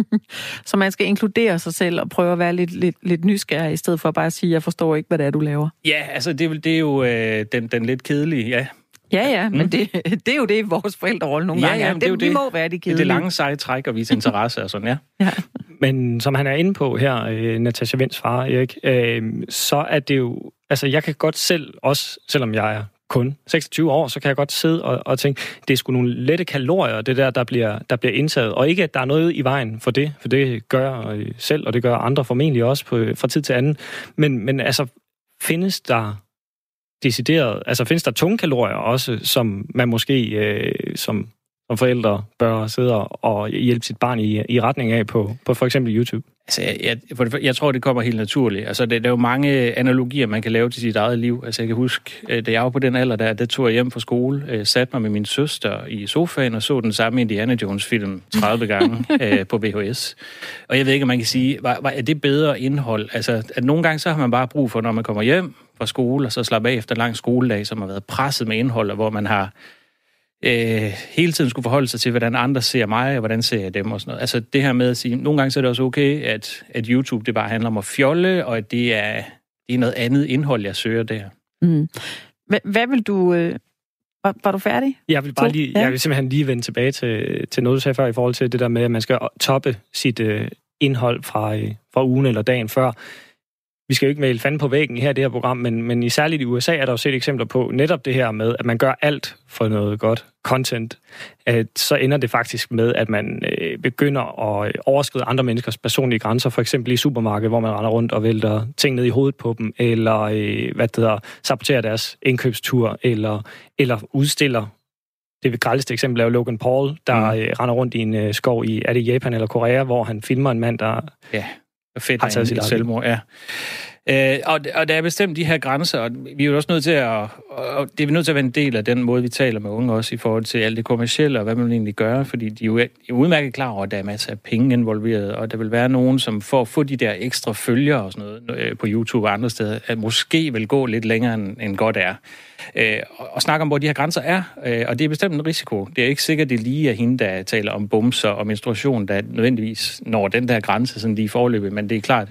[LAUGHS] så man skal inkludere sig selv og prøve at være lidt, lidt, lidt nysgerrig, i stedet for bare at sige, jeg forstår ikke, hvad det er, du laver. Ja, altså det, det er jo øh, den, den lidt kedelige, ja, Ja, ja, men mm. det, [LAUGHS] det er jo det, vores forældrerolle nogle ja, gange er. Ja, det, er jo vi det, må være de kedelige. Det er det lange seje træk og vise [LAUGHS] interesse og sådan, ja. ja. Men som han er inde på her, øh, Natasha Vinds far, Erik, øh, så er det jo... Altså, jeg kan godt selv, også selvom jeg er kun 26 år, så kan jeg godt sidde og, og tænke, det er sgu nogle lette kalorier, det der, der bliver, der bliver indtaget. Og ikke, at der er noget i vejen for det, for det gør jeg selv, og det gør andre formentlig også på, fra tid til anden. Men, men altså, findes der decideret, altså findes der tunge kalorier også, som man måske øh, som, som forældre bør sidde og hjælpe sit barn i, i retning af på, på for eksempel YouTube? Altså, jeg, jeg, for det, jeg tror, det kommer helt naturligt. Altså, det, der er jo mange analogier, man kan lave til sit eget liv. Altså, jeg kan huske, øh, da jeg var på den alder, der, der tog jeg hjem fra skole, øh, satte mig med min søster i sofaen og så den samme Indiana Jones-film 30 gange [LAUGHS] øh, på VHS. Og jeg ved ikke, om man kan sige, var, var, er det bedre indhold? Altså, at nogle gange så har man bare brug for, når man kommer hjem fra skole, og så slappe af efter en lang skoledag, som har været presset med indhold, og hvor man har øh, hele tiden skulle forholde sig til, hvordan andre ser mig, og hvordan ser jeg dem og sådan noget. Altså det her med at sige, nogle gange så er det også okay, at, at YouTube det bare handler om at fjolle, og at det er, det er noget andet indhold, jeg søger der. Mm. Hvad, hvad vil du... Øh var, var du færdig? Jeg vil bare lige, ja. jeg vil simpelthen lige vende tilbage til, til noget, du sagde før, i forhold til det der med, at man skal toppe sit øh, indhold fra, øh, fra ugen eller dagen før vi skal jo ikke male fanden på væggen her i det her program, men, men i særligt i USA er der jo set eksempler på netop det her med, at man gør alt for noget godt content. At så ender det faktisk med, at man øh, begynder at overskride andre menneskers personlige grænser, for eksempel i supermarkedet, hvor man render rundt og vælter ting ned i hovedet på dem, eller øh, hvad det hedder, saboterer deres indkøbstur, eller, eller udstiller det grælste eksempel er jo Logan Paul, der mm. øh, render rundt i en øh, skov i, er det Japan eller Korea, hvor han filmer en mand, der ja, fedt, har taget sit selvmord. Ja. Øh, og, og der er bestemt de her grænser, og vi er jo også nødt til at, og det er vi nødt til at være en del af den måde, vi taler med unge også i forhold til alt det kommercielle, og hvad man egentlig gør, fordi de er jo er udmærket klar over, at der er masser af penge involveret, og der vil være nogen, som for at få de der ekstra følgere og sådan noget øh, på YouTube og andre steder, at måske vil gå lidt længere end, end godt er. Øh, og snakke om, hvor de her grænser er, øh, og det er bestemt en risiko. Det er ikke sikkert, det lige er hende, der taler om bumser og menstruation, der nødvendigvis når den der grænse sådan lige forløbet, men det er klart,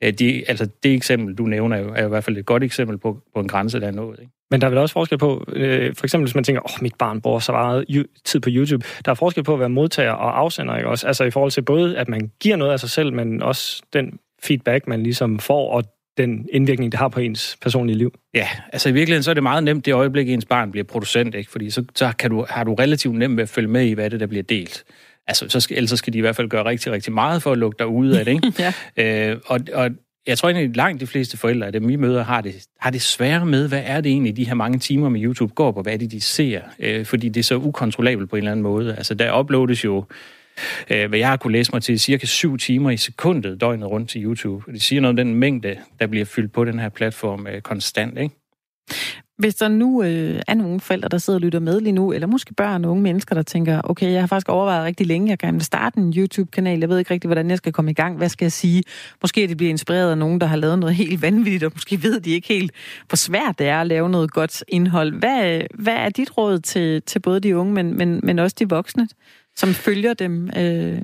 de, altså det eksempel, du nævner, er jo, er jo i hvert fald et godt eksempel på, på en grænse, der er nået. Ikke? Men der er vel også forskel på, øh, for eksempel hvis man tænker, åh, oh, mit barn bruger så meget tid på YouTube. Der er forskel på at være modtager og afsender, ikke også? Altså i forhold til både, at man giver noget af sig selv, men også den feedback, man ligesom får, og den indvirkning, det har på ens personlige liv. Ja, altså i virkeligheden så er det meget nemt det øjeblik, ens barn bliver producent, ikke? fordi så, så kan du, har du relativt nemt ved at følge med i, hvad det der bliver delt. Altså, så skal, ellers så skal de i hvert fald gøre rigtig, rigtig meget for at lukke dig ud af det. Ikke? [LAUGHS] ja. øh, og, og jeg tror egentlig, at langt de fleste forældre af dem, vi møder, har det, har det svære med, hvad er det egentlig, de her mange timer med YouTube går på, hvad er det, de ser, øh, fordi det er så ukontrollabelt på en eller anden måde. Altså, der uploades jo, øh, hvad jeg har kunne læse mig til, cirka syv timer i sekundet døgnet rundt til YouTube. Det siger noget om den mængde, der bliver fyldt på den her platform øh, konstant, ikke? Hvis der nu øh, er nogle forældre, der sidder og lytter med lige nu, eller måske børn og unge mennesker, der tænker, okay, jeg har faktisk overvejet rigtig længe, jeg kan starte en YouTube-kanal, jeg ved ikke rigtig, hvordan jeg skal komme i gang, hvad skal jeg sige? Måske de bliver inspireret af nogen, der har lavet noget helt [LAUGHS] vanvittigt, og måske ved de ikke helt, hvor svært det er at lave noget godt indhold. Hvad, hvad er dit råd til, til både de unge, men, men, men også de voksne, som følger dem øh,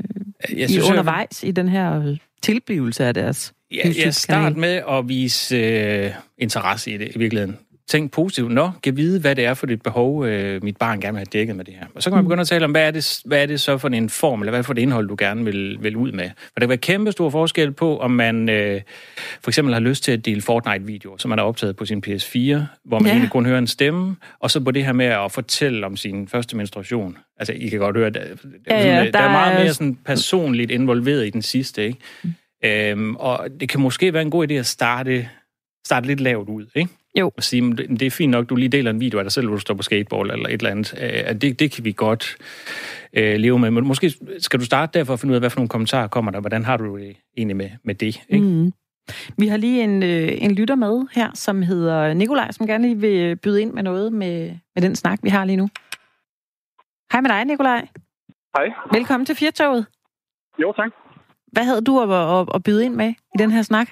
jeg synes, i undervejs jeg... i den her tilblivelse af deres Ja, jeg start med at vise øh, interesse i det i virkeligheden tænk positivt. Nå, kan vide, hvad det er for et behov, øh, mit barn gerne vil have dækket med det her. Og så kan man mm. begynde at tale om, hvad er det, hvad er det så for en form, eller hvad det for et indhold, du gerne vil, vil ud med. For der kan være kæmpe stor forskel på, om man øh, for eksempel har lyst til at dele Fortnite-videoer, som man har optaget på sin PS4, hvor man ja. egentlig kun hører en stemme, og så på det her med at fortælle om sin første menstruation. Altså, I kan godt høre, der, ja, ja, der, der er meget mere sådan personligt involveret i den sidste, ikke? Mm. Øhm, og det kan måske være en god idé at starte, starte lidt lavt ud, ikke? Jo. Og sige, det er fint nok, du lige deler en video af dig selv, hvor du står på skateboard eller et eller andet. Øh, det, det kan vi godt øh, leve med. Men måske skal du starte der for at finde ud af, hvad for nogle kommentarer kommer der. Hvordan har du det egentlig med, med det? Ikke? Mm. Vi har lige en, øh, en lytter med her, som hedder Nikolaj, som gerne lige vil byde ind med noget med, med den snak, vi har lige nu. Hej med dig, Nikolaj. Hej. Velkommen til Firtoget. Jo, tak. Hvad havde du at, at, at byde ind med i den her snak?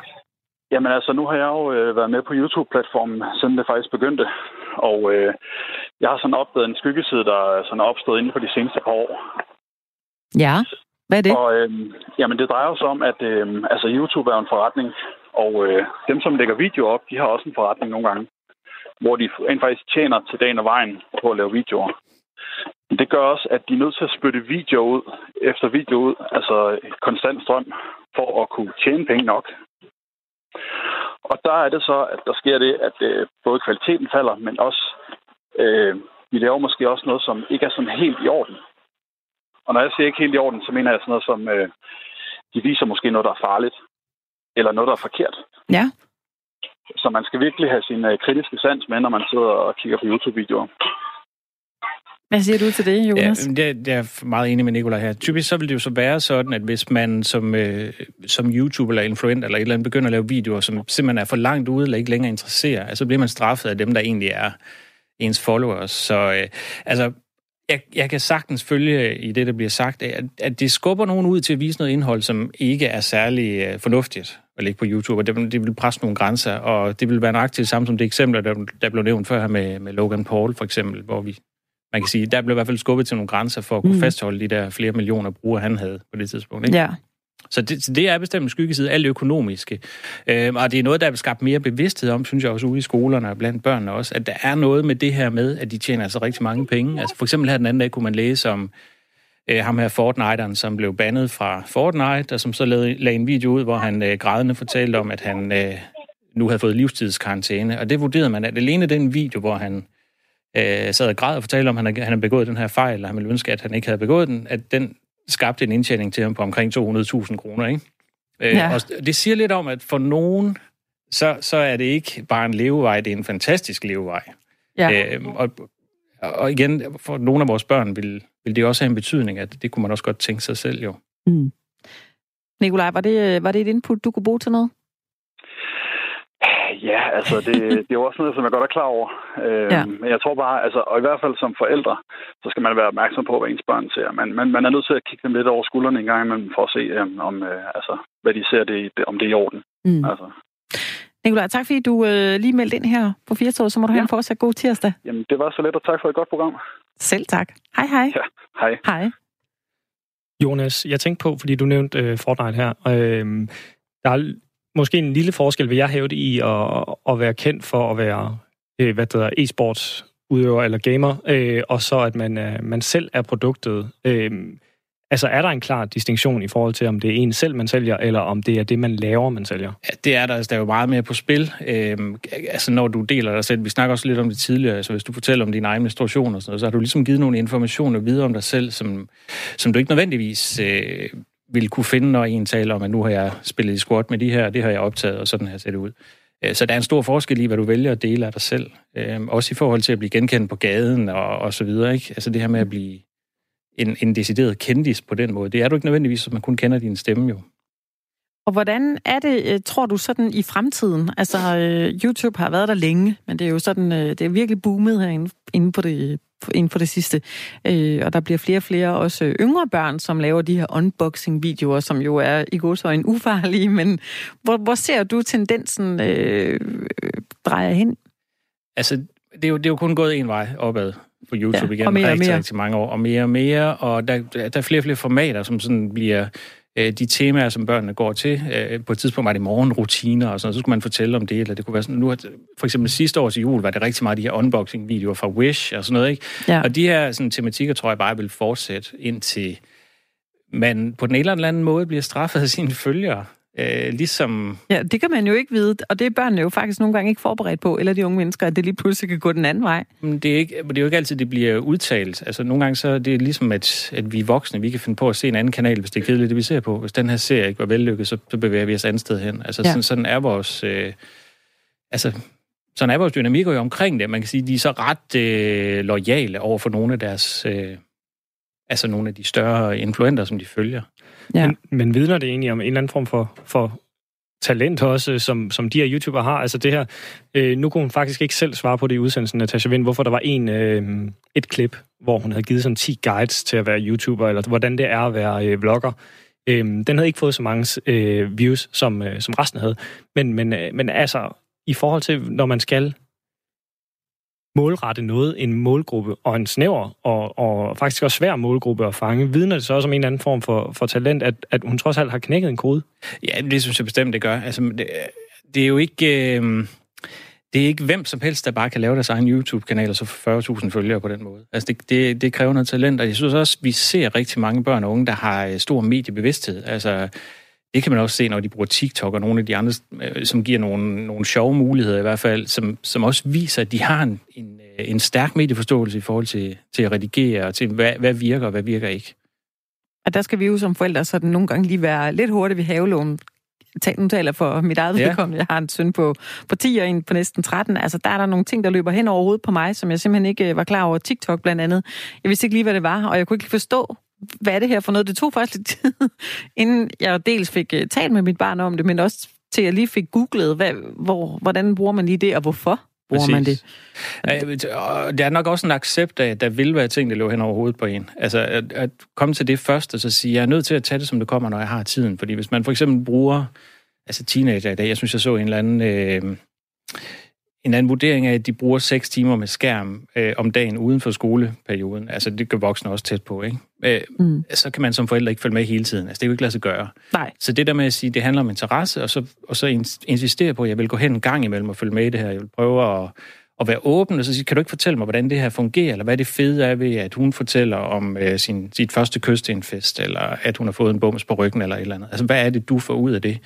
Jamen altså, nu har jeg jo øh, været med på YouTube-platformen, siden det faktisk begyndte. Og øh, jeg har sådan opdaget en skyggeside, der er sådan opstået inden for de seneste par år. Ja, hvad er det? Og, øh, jamen, det drejer sig om, at øh, altså, YouTube er en forretning, og øh, dem, som lægger video op, de har også en forretning nogle gange, hvor de rent faktisk tjener til dagen og vejen på at lave videoer. Det gør også, at de er nødt til at spytte video ud efter video ud, altså konstant strøm, for at kunne tjene penge nok og der er det så, at der sker det, at øh, både kvaliteten falder, men også, øh, vi laver måske også noget, som ikke er sådan helt i orden. Og når jeg siger ikke helt i orden, så mener jeg sådan noget som, øh, de viser måske noget, der er farligt, eller noget, der er forkert. Ja. Så man skal virkelig have sin øh, kritiske sans med, når man sidder og kigger på YouTube-videoer. Hvad siger du til det, Jonas? Ja, det, jeg er meget enig med Nicolaj her. Typisk så vil det jo så være sådan, at hvis man som, øh, som YouTube eller influenter eller et eller andet begynder at lave videoer, som simpelthen er for langt ude eller ikke længere interesserer, altså, så bliver man straffet af dem, der egentlig er ens followers. Så øh, altså, jeg, jeg kan sagtens følge i det, der bliver sagt, at, at det skubber nogen ud til at vise noget indhold, som ikke er særlig øh, fornuftigt at lægge på YouTube, og det, det vil presse nogle grænser, og det vil være nøjagtigt samme som det eksempel, der, der blev nævnt før her med, med Logan Paul for eksempel, hvor vi man kan sige, der blev i hvert fald skubbet til nogle grænser for at kunne mm. fastholde de der flere millioner brugere, han havde på det tidspunkt. Ikke? Ja. Så det, så det er bestemt en skyggeside, alt økonomiske. Øh, og det er noget, der er skabt mere bevidsthed om, synes jeg også ude i skolerne og blandt børnene også, at der er noget med det her med, at de tjener altså rigtig mange penge. Altså for eksempel her den anden dag kunne man læse om øh, ham her Fortnite'eren, som blev bandet fra Fortnite, og som så lavede, lagde en video ud, hvor han øh, grædende fortalte om, at han øh, nu havde fået livstidskarantæne. Og det vurderede man, at alene den video, hvor han øh, sad og græd og fortalte om, at han har begået den her fejl, og han ville ønske, at han ikke havde begået den, at den skabte en indtjening til ham på omkring 200.000 kroner. Ikke? Øh, ja. Og det siger lidt om, at for nogen, så, så er det ikke bare en levevej, det er en fantastisk levevej. Ja. Øh, og, og igen, for nogle af vores børn vil, vil det også have en betydning, at det kunne man også godt tænke sig selv jo. Mm. Nikolaj, var det, var det et input, du kunne bruge til noget? Ja, altså det, [LAUGHS] det er jo også noget, som jeg godt er klar over. Øh, ja. Men jeg tror bare, altså, og i hvert fald som forældre, så skal man være opmærksom på, hvad ens børn ser. Man, man, man er nødt til at kigge dem lidt over skuldrene en gang imellem, for at se, um, om, øh, altså, hvad de ser, det, om det er i orden. Mm. Altså. Nikolaj, tak fordi du øh, lige meldte ind her på 4 så må du ja. have en fortsat god tirsdag. Jamen, det var så let, og tak for et godt program. Selv tak. Hej, hej. Ja, hej. Hej. Jonas, jeg tænkte på, fordi du nævnte øh, Fortnite her, øh, der er måske en lille forskel, vil jeg hæve i at, at være kendt for at være øh, hvad det hedder, e-sports udøver eller gamer, øh, og så at man, øh, man selv er produktet. Øh, Altså er der en klar distinktion i forhold til, om det er en selv, man sælger, eller om det er det, man laver, man sælger? Ja, det er der. Altså, der er jo meget mere på spil. Øh, altså når du deler dig selv, vi snakker også lidt om det tidligere, altså hvis du fortæller om din egen menstruation og sådan noget, så har du ligesom givet nogle informationer videre om dig selv, som, som du ikke nødvendigvis øh, vil kunne finde, når en taler om, at nu har jeg spillet i squat med de her, det har jeg optaget, og sådan her ser det ud. Øh, så der er en stor forskel i, hvad du vælger at dele af dig selv. Øh, også i forhold til at blive genkendt på gaden og, og så videre. Ikke? Altså det her med at blive en, en decideret kendis på den måde. Det er du ikke nødvendigvis, hvis man kun kender din stemme jo. Og hvordan er det, øh, tror du, sådan i fremtiden? Altså, YouTube har været der længe, men det er jo sådan, det er virkelig boomet herinde inde på det, inden for det sidste. Øh, og der bliver flere og flere også yngre børn, som laver de her unboxing-videoer, som jo er i godsøjne ufarlige. Men hvor, hvor ser du tendensen øh, drejer hen? Altså, det er, jo, det er jo kun gået en vej opad på YouTube ja, igen. mere rigtig, mere. rigtig mange år. Og mere og mere. Og der, der er flere og flere formater, som sådan bliver Øh, de temaer, som børnene går til. Øh, på et tidspunkt var det morgenrutiner og sådan så skulle man fortælle om det, eller det kunne være sådan, nu for eksempel sidste år til jul var det rigtig meget de her unboxing-videoer fra Wish og sådan noget, ikke? Ja. Og de her sådan, tematikker tror jeg bare vil fortsætte indtil man på den ene eller anden måde bliver straffet af sine følgere. Øh, ligesom... Ja, det kan man jo ikke vide, og det er børnene jo faktisk nogle gange ikke forberedt på, eller de unge mennesker, at det lige pludselig kan gå den anden vej. Men det er, ikke, det er jo ikke altid, det bliver udtalt. Altså nogle gange så er det ligesom, at, at vi voksne, vi kan finde på at se en anden kanal, hvis det er kedeligt, det vi ser på. Hvis den her serie ikke var vellykket, så, så bevæger vi os andet sted hen. Altså ja. sådan, sådan er vores... Øh, altså, sådan er vores dynamikker jo omkring det. Man kan sige, de er så ret øh, lojale over for nogle af deres... Øh, altså nogle af de større influenter, som de følger. Ja. Men, men vidner det egentlig om en eller anden form for, for talent også, som, som de her YouTubere har. Altså det her, øh, nu kunne hun faktisk ikke selv svare på det i udsendelsen, Natasha Vind, hvorfor der var en, øh, et klip, hvor hun havde givet sådan 10 guides til at være YouTuber, eller hvordan det er at være øh, vlogger. Øh, den havde ikke fået så mange øh, views, som, øh, som resten havde. Men, men, øh, men altså, i forhold til, når man skal målrette noget, en målgruppe, og en snæver, og, og faktisk også svær målgruppe at fange, vidner det så også om en eller anden form for, for talent, at, at hun trods alt har knækket en kode? Ja, det synes jeg bestemt, det gør. Altså, det, det er jo ikke... Øh, det er ikke hvem som helst, der bare kan lave deres egen YouTube-kanal og så få 40.000 følgere på den måde. Altså, det, det, det kræver noget talent, og jeg synes også, vi ser rigtig mange børn og unge, der har øh, stor mediebevidsthed. Altså, det kan man også se, når de bruger TikTok og nogle af de andre, øh, som giver nogle, nogle sjove muligheder i hvert fald, som, som også viser, at de har en, en, øh, en stærk medieforståelse i forhold til, til at redigere og til, hvad, hvad virker og hvad virker ikke. Og der skal vi jo som forældre sådan nogle gange lige være lidt hurtigt ved havelån. Nu taler for mit eget ja. vedkommende. Jeg har en søn på, på 10 og en på næsten 13. Altså, der er der nogle ting, der løber hen over hovedet på mig, som jeg simpelthen ikke øh, var klar over. TikTok blandt andet. Jeg vidste ikke lige, hvad det var, og jeg kunne ikke forstå, hvad er det her for noget? Det tog faktisk lidt tid, [LAUGHS] inden jeg dels fik uh, talt med mit barn om det, men også til jeg lige fik googlet, hvad, hvor, hvordan bruger man lige det, og hvorfor bruger Præcis. man det? Der er nok også en accept af, at der vil være ting, der løber hen over hovedet på en. Altså at, at komme til det først, og så sige, jeg er nødt til at tage det, som det kommer, når jeg har tiden. Fordi hvis man for eksempel bruger, altså teenager i dag, jeg synes, jeg så en eller anden... Øh, en anden vurdering er, at de bruger 6 timer med skærm øh, om dagen uden for skoleperioden. Altså, det gør voksne også tæt på, ikke? Øh, mm. Så kan man som forældre ikke følge med hele tiden. Altså, det er jo ikke lade sig gøre. Nej. Så det der med at sige, det handler om interesse, og så, og så insistere på, at jeg vil gå hen en gang imellem og følge med i det her. Jeg vil prøve at, at være åben, og så sige, kan du ikke fortælle mig, hvordan det her fungerer, eller hvad det fede er ved, at hun fortæller om øh, sin, sit første kys til en fest, eller at hun har fået en bums på ryggen, eller et eller andet. Altså, hvad er det, du får ud af det?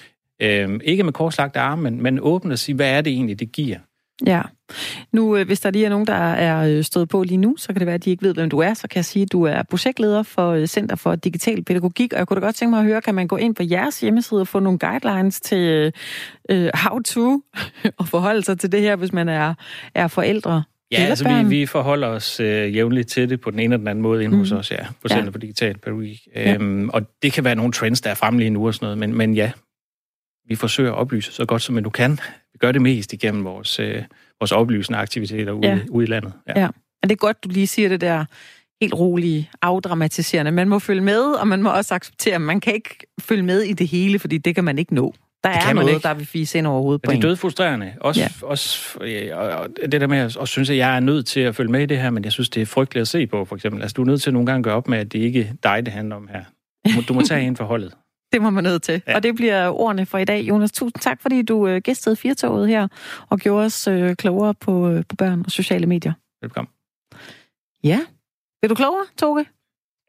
Øh, ikke med korslagte arme, men, men åben og sige, hvad er det egentlig, det giver? Ja. Nu, øh, hvis der lige er nogen, der er øh, stået på lige nu, så kan det være, at de ikke ved, hvem du er. Så kan jeg sige, at du er projektleder for øh, Center for Digital Pædagogik, og jeg kunne da godt tænke mig at høre, kan man gå ind på jeres hjemmeside og få nogle guidelines til uh, how to [LAUGHS] og forholde sig til det her, hvis man er, er forældre Ja, altså vi, vi forholder os øh, jævnligt til det på den ene eller den anden måde inde mm. hos os, ja, på Center ja. for Digital Pædagogik. Ja. Øhm, og det kan være nogle trends, der er fremme lige nu og sådan noget, men, men ja, vi forsøger at oplyse så godt som nu kan. Vi gør det mest igennem vores, øh, vores oplysende aktiviteter ude, ja. ude i landet. Ja. ja, og det er godt, du lige siger det der helt rolige, afdramatiserende. Man må følge med, og man må også acceptere, at man kan ikke følge med i det hele, fordi det kan man ikke nå. Der er noget, ikke. der vil fise ind over hovedet på Det er død frustrerende. Også, ja. også og det der med at og synes, at jeg er nødt til at følge med i det her, men jeg synes, det er frygteligt at se på, for eksempel. Altså, du er nødt til at nogle gange gøre op med, at det ikke er dig, det handler om her. Du må, du må [LAUGHS] tage en for holdet. Det må man nødt til. Ja. Og det bliver ordene for i dag. Jonas, tusind tak, fordi du øh, gæstede Firtoget her og gjorde os øh, klogere på, øh, på børn og sociale medier. Velkommen. Ja. Vil du klogere, Toge?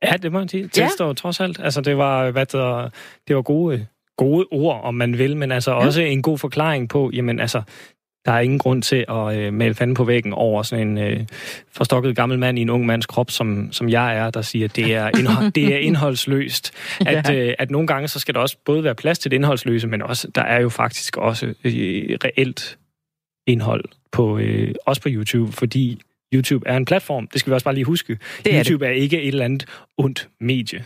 Ja, det må jeg sige. Tilstår ja. trods alt. Altså, det var, hvad der, det var gode, gode ord, om man vil, men altså ja. også en god forklaring på, jamen altså, der er ingen grund til at øh, male fanden på væggen over sådan en øh, forstokket gammel mand i en ung mands krop, som, som jeg er, der siger, at det er, indhold, [LAUGHS] det er indholdsløst. At, ja. øh, at nogle gange, så skal der også både være plads til det indholdsløse, men også, der er jo faktisk også øh, reelt indhold på, øh, også på YouTube, fordi YouTube er en platform. Det skal vi også bare lige huske. Det YouTube er, det. er ikke et eller andet ondt medie.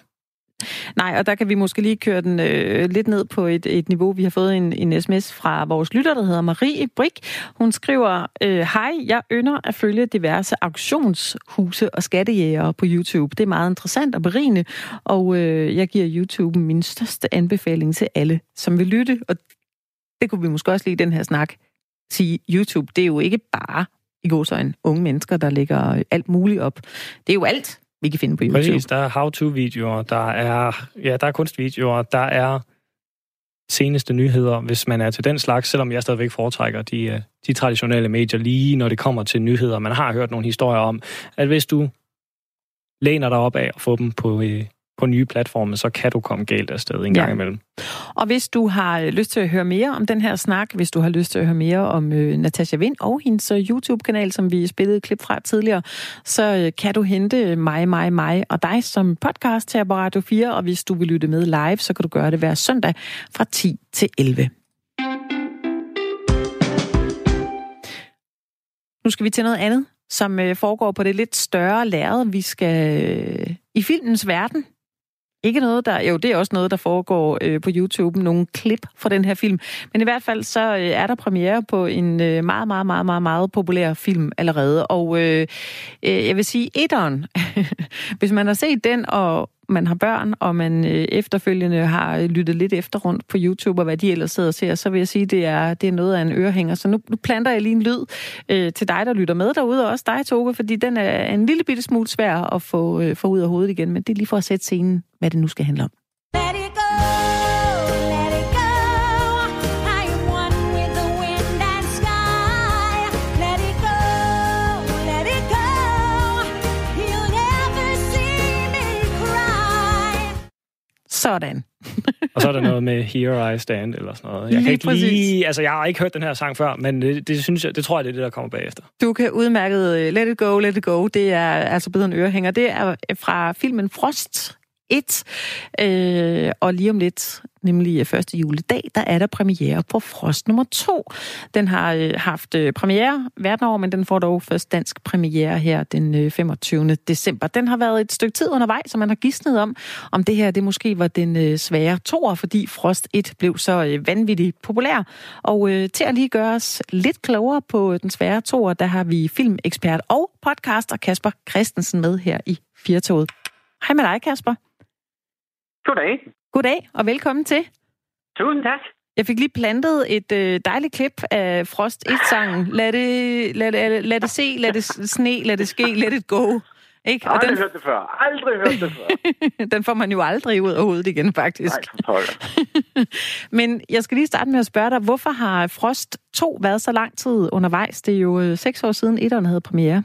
Nej, og der kan vi måske lige køre den øh, lidt ned på et, et niveau. Vi har fået en, en sms fra vores lytter, der hedder Marie Brik. Hun skriver, øh, Hej, jeg ynder at følge diverse auktionshuse og skattejæger på YouTube. Det er meget interessant og berigende, og øh, jeg giver YouTube min største anbefaling til alle, som vil lytte. Og det kunne vi måske også lige i den her snak sige. YouTube, det er jo ikke bare i går unge mennesker, der lægger alt muligt op. Det er jo alt, vi kan finde på YouTube. Præcis, der er how-to-videoer, der er, ja, der er kunstvideoer, der er seneste nyheder, hvis man er til den slags, selvom jeg stadigvæk foretrækker de, øh, de traditionelle medier, lige når det kommer til nyheder. Man har hørt nogle historier om, at hvis du læner dig op af at få dem på, øh, på nye platforme, så kan du komme galt afsted en ja. gang imellem. Og hvis du har øh, lyst til at høre mere om den her snak, hvis du har lyst til at høre mere om øh, Natasha Vind og hendes øh, YouTube-kanal, som vi spillede klip fra tidligere, så øh, kan du hente mig, mig, mig og dig som podcast her på Radio 4, og hvis du vil lytte med live, så kan du gøre det hver søndag fra 10 til 11. Nu skal vi til noget andet, som øh, foregår på det lidt større lærred. Vi skal øh, i filmens verden ikke noget, der... Jo, det er også noget, der foregår øh, på YouTube. Nogle klip fra den her film. Men i hvert fald så øh, er der premiere på en øh, meget, meget, meget, meget, meget populær film allerede. Og øh, øh, jeg vil sige, etteren. [LAUGHS] Hvis man har set den og man har børn, og man øh, efterfølgende har øh, lyttet lidt efter rundt på YouTube, og hvad de ellers sidder og ser, så vil jeg sige, det er, det er noget af en ørehænger. Så nu, nu planter jeg lige en lyd øh, til dig, der lytter med derude, og også dig, Toge, fordi den er en lille bitte smule svær at få, øh, få ud af hovedet igen, men det er lige for at sætte scenen, hvad det nu skal handle om. Sådan. og så er der noget med Here I Stand eller sådan noget. Jeg lige kan ikke præcis. lige, altså jeg har ikke hørt den her sang før, men det, det, synes jeg, det tror jeg, det er det, der kommer bagefter. Du kan udmærket uh, Let It Go, Let It Go. Det er altså bedre en ørehænger. Det er fra filmen Frost 1. Øh, og lige om lidt, nemlig øh, første juledag, der er der premiere på Frost nummer 2. Den har øh, haft øh, premiere verden over, men den får dog først dansk premiere her den øh, 25. december. Den har været et stykke tid undervejs, så man har gidsnet om, om det her det måske var den øh, svære toer, fordi Frost 1 blev så øh, vanvittigt populær. Og øh, til at lige gøre os lidt klogere på øh, den svære toer, der har vi filmekspert og podcaster Kasper Christensen med her i Firtoget. Hej med dig, Kasper. Goddag. Goddag, og velkommen til. Tusind tak. Jeg fik lige plantet et øh, dejligt klip af Frost 1-sangen. Lad det, lad, det, lad det se, lad det sne, lad det ske, let it go. Ikke? Og aldrig den... hørt det før. Aldrig hørt det før. [LAUGHS] den får man jo aldrig ud af hovedet igen, faktisk. Nej, [LAUGHS] Men jeg skal lige starte med at spørge dig, hvorfor har Frost 2 været så lang tid undervejs? Det er jo øh, seks år siden, etteren havde premiere.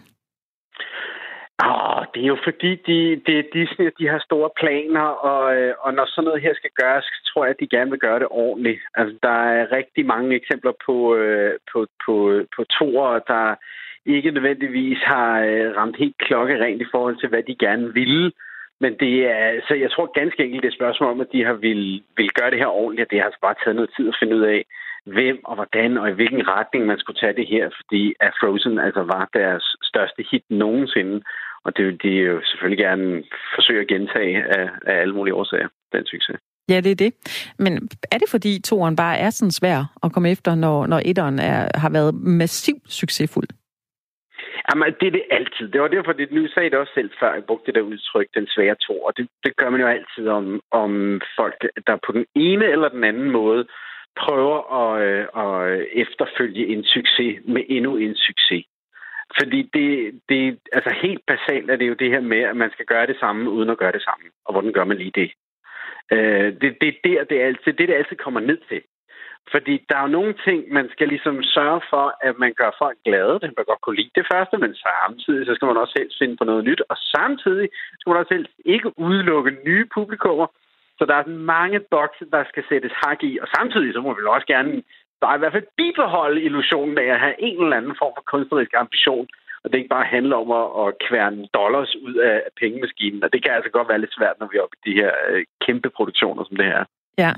Oh, det er jo fordi, de, det er Disney, de har store planer, og, øh, og når sådan noget her skal gøres, tror jeg, at de gerne vil gøre det ordentligt. Altså, der er rigtig mange eksempler på, øh, på, på, på toer, der ikke nødvendigvis har øh, ramt helt klokkerent i forhold til, hvad de gerne ville. Men det er, så jeg tror ganske enkelt, det er et spørgsmål om, at de har vil, vil gøre det her ordentligt, og det har altså bare taget noget tid at finde ud af, hvem og hvordan og i hvilken retning man skulle tage det her, fordi at Frozen altså var deres største hit nogensinde. Og det vil de jo selvfølgelig gerne forsøge at gentage af, af alle mulige årsager, den succes. Ja, det er det. Men er det fordi toren bare er sådan svær at komme efter, når, når etteren er, har været massivt succesfuld? Jamen, det er det altid. Det var derfor, det, nu sagde det også selv før, jeg brugte det der udtryk, den svære tor. Og det, det gør man jo altid om, om folk, der på den ene eller den anden måde prøver at, øh, at efterfølge en succes med endnu en succes. Fordi det, det, altså helt basalt er det jo det her med, at man skal gøre det samme, uden at gøre det samme. Og hvordan gør man lige det? Øh, det, det, der, det, er altid, det, det altid kommer ned til. Fordi der er jo nogle ting, man skal ligesom sørge for, at man gør folk glade. Det man godt kunne lide det første, men samtidig så skal man også helst finde på noget nyt. Og samtidig skal man også helst ikke udelukke nye publikummer. Så der er mange bokse, der skal sættes hak i. Og samtidig så må vi også gerne bare i hvert fald bibeholde illusionen af at have en eller anden form for kunstnerisk ambition. Og det ikke bare handler om at, at kværne dollars ud af pengemaskinen. Og det kan altså godt være lidt svært, når vi er oppe i de her øh, kæmpe produktioner, som det her Ja,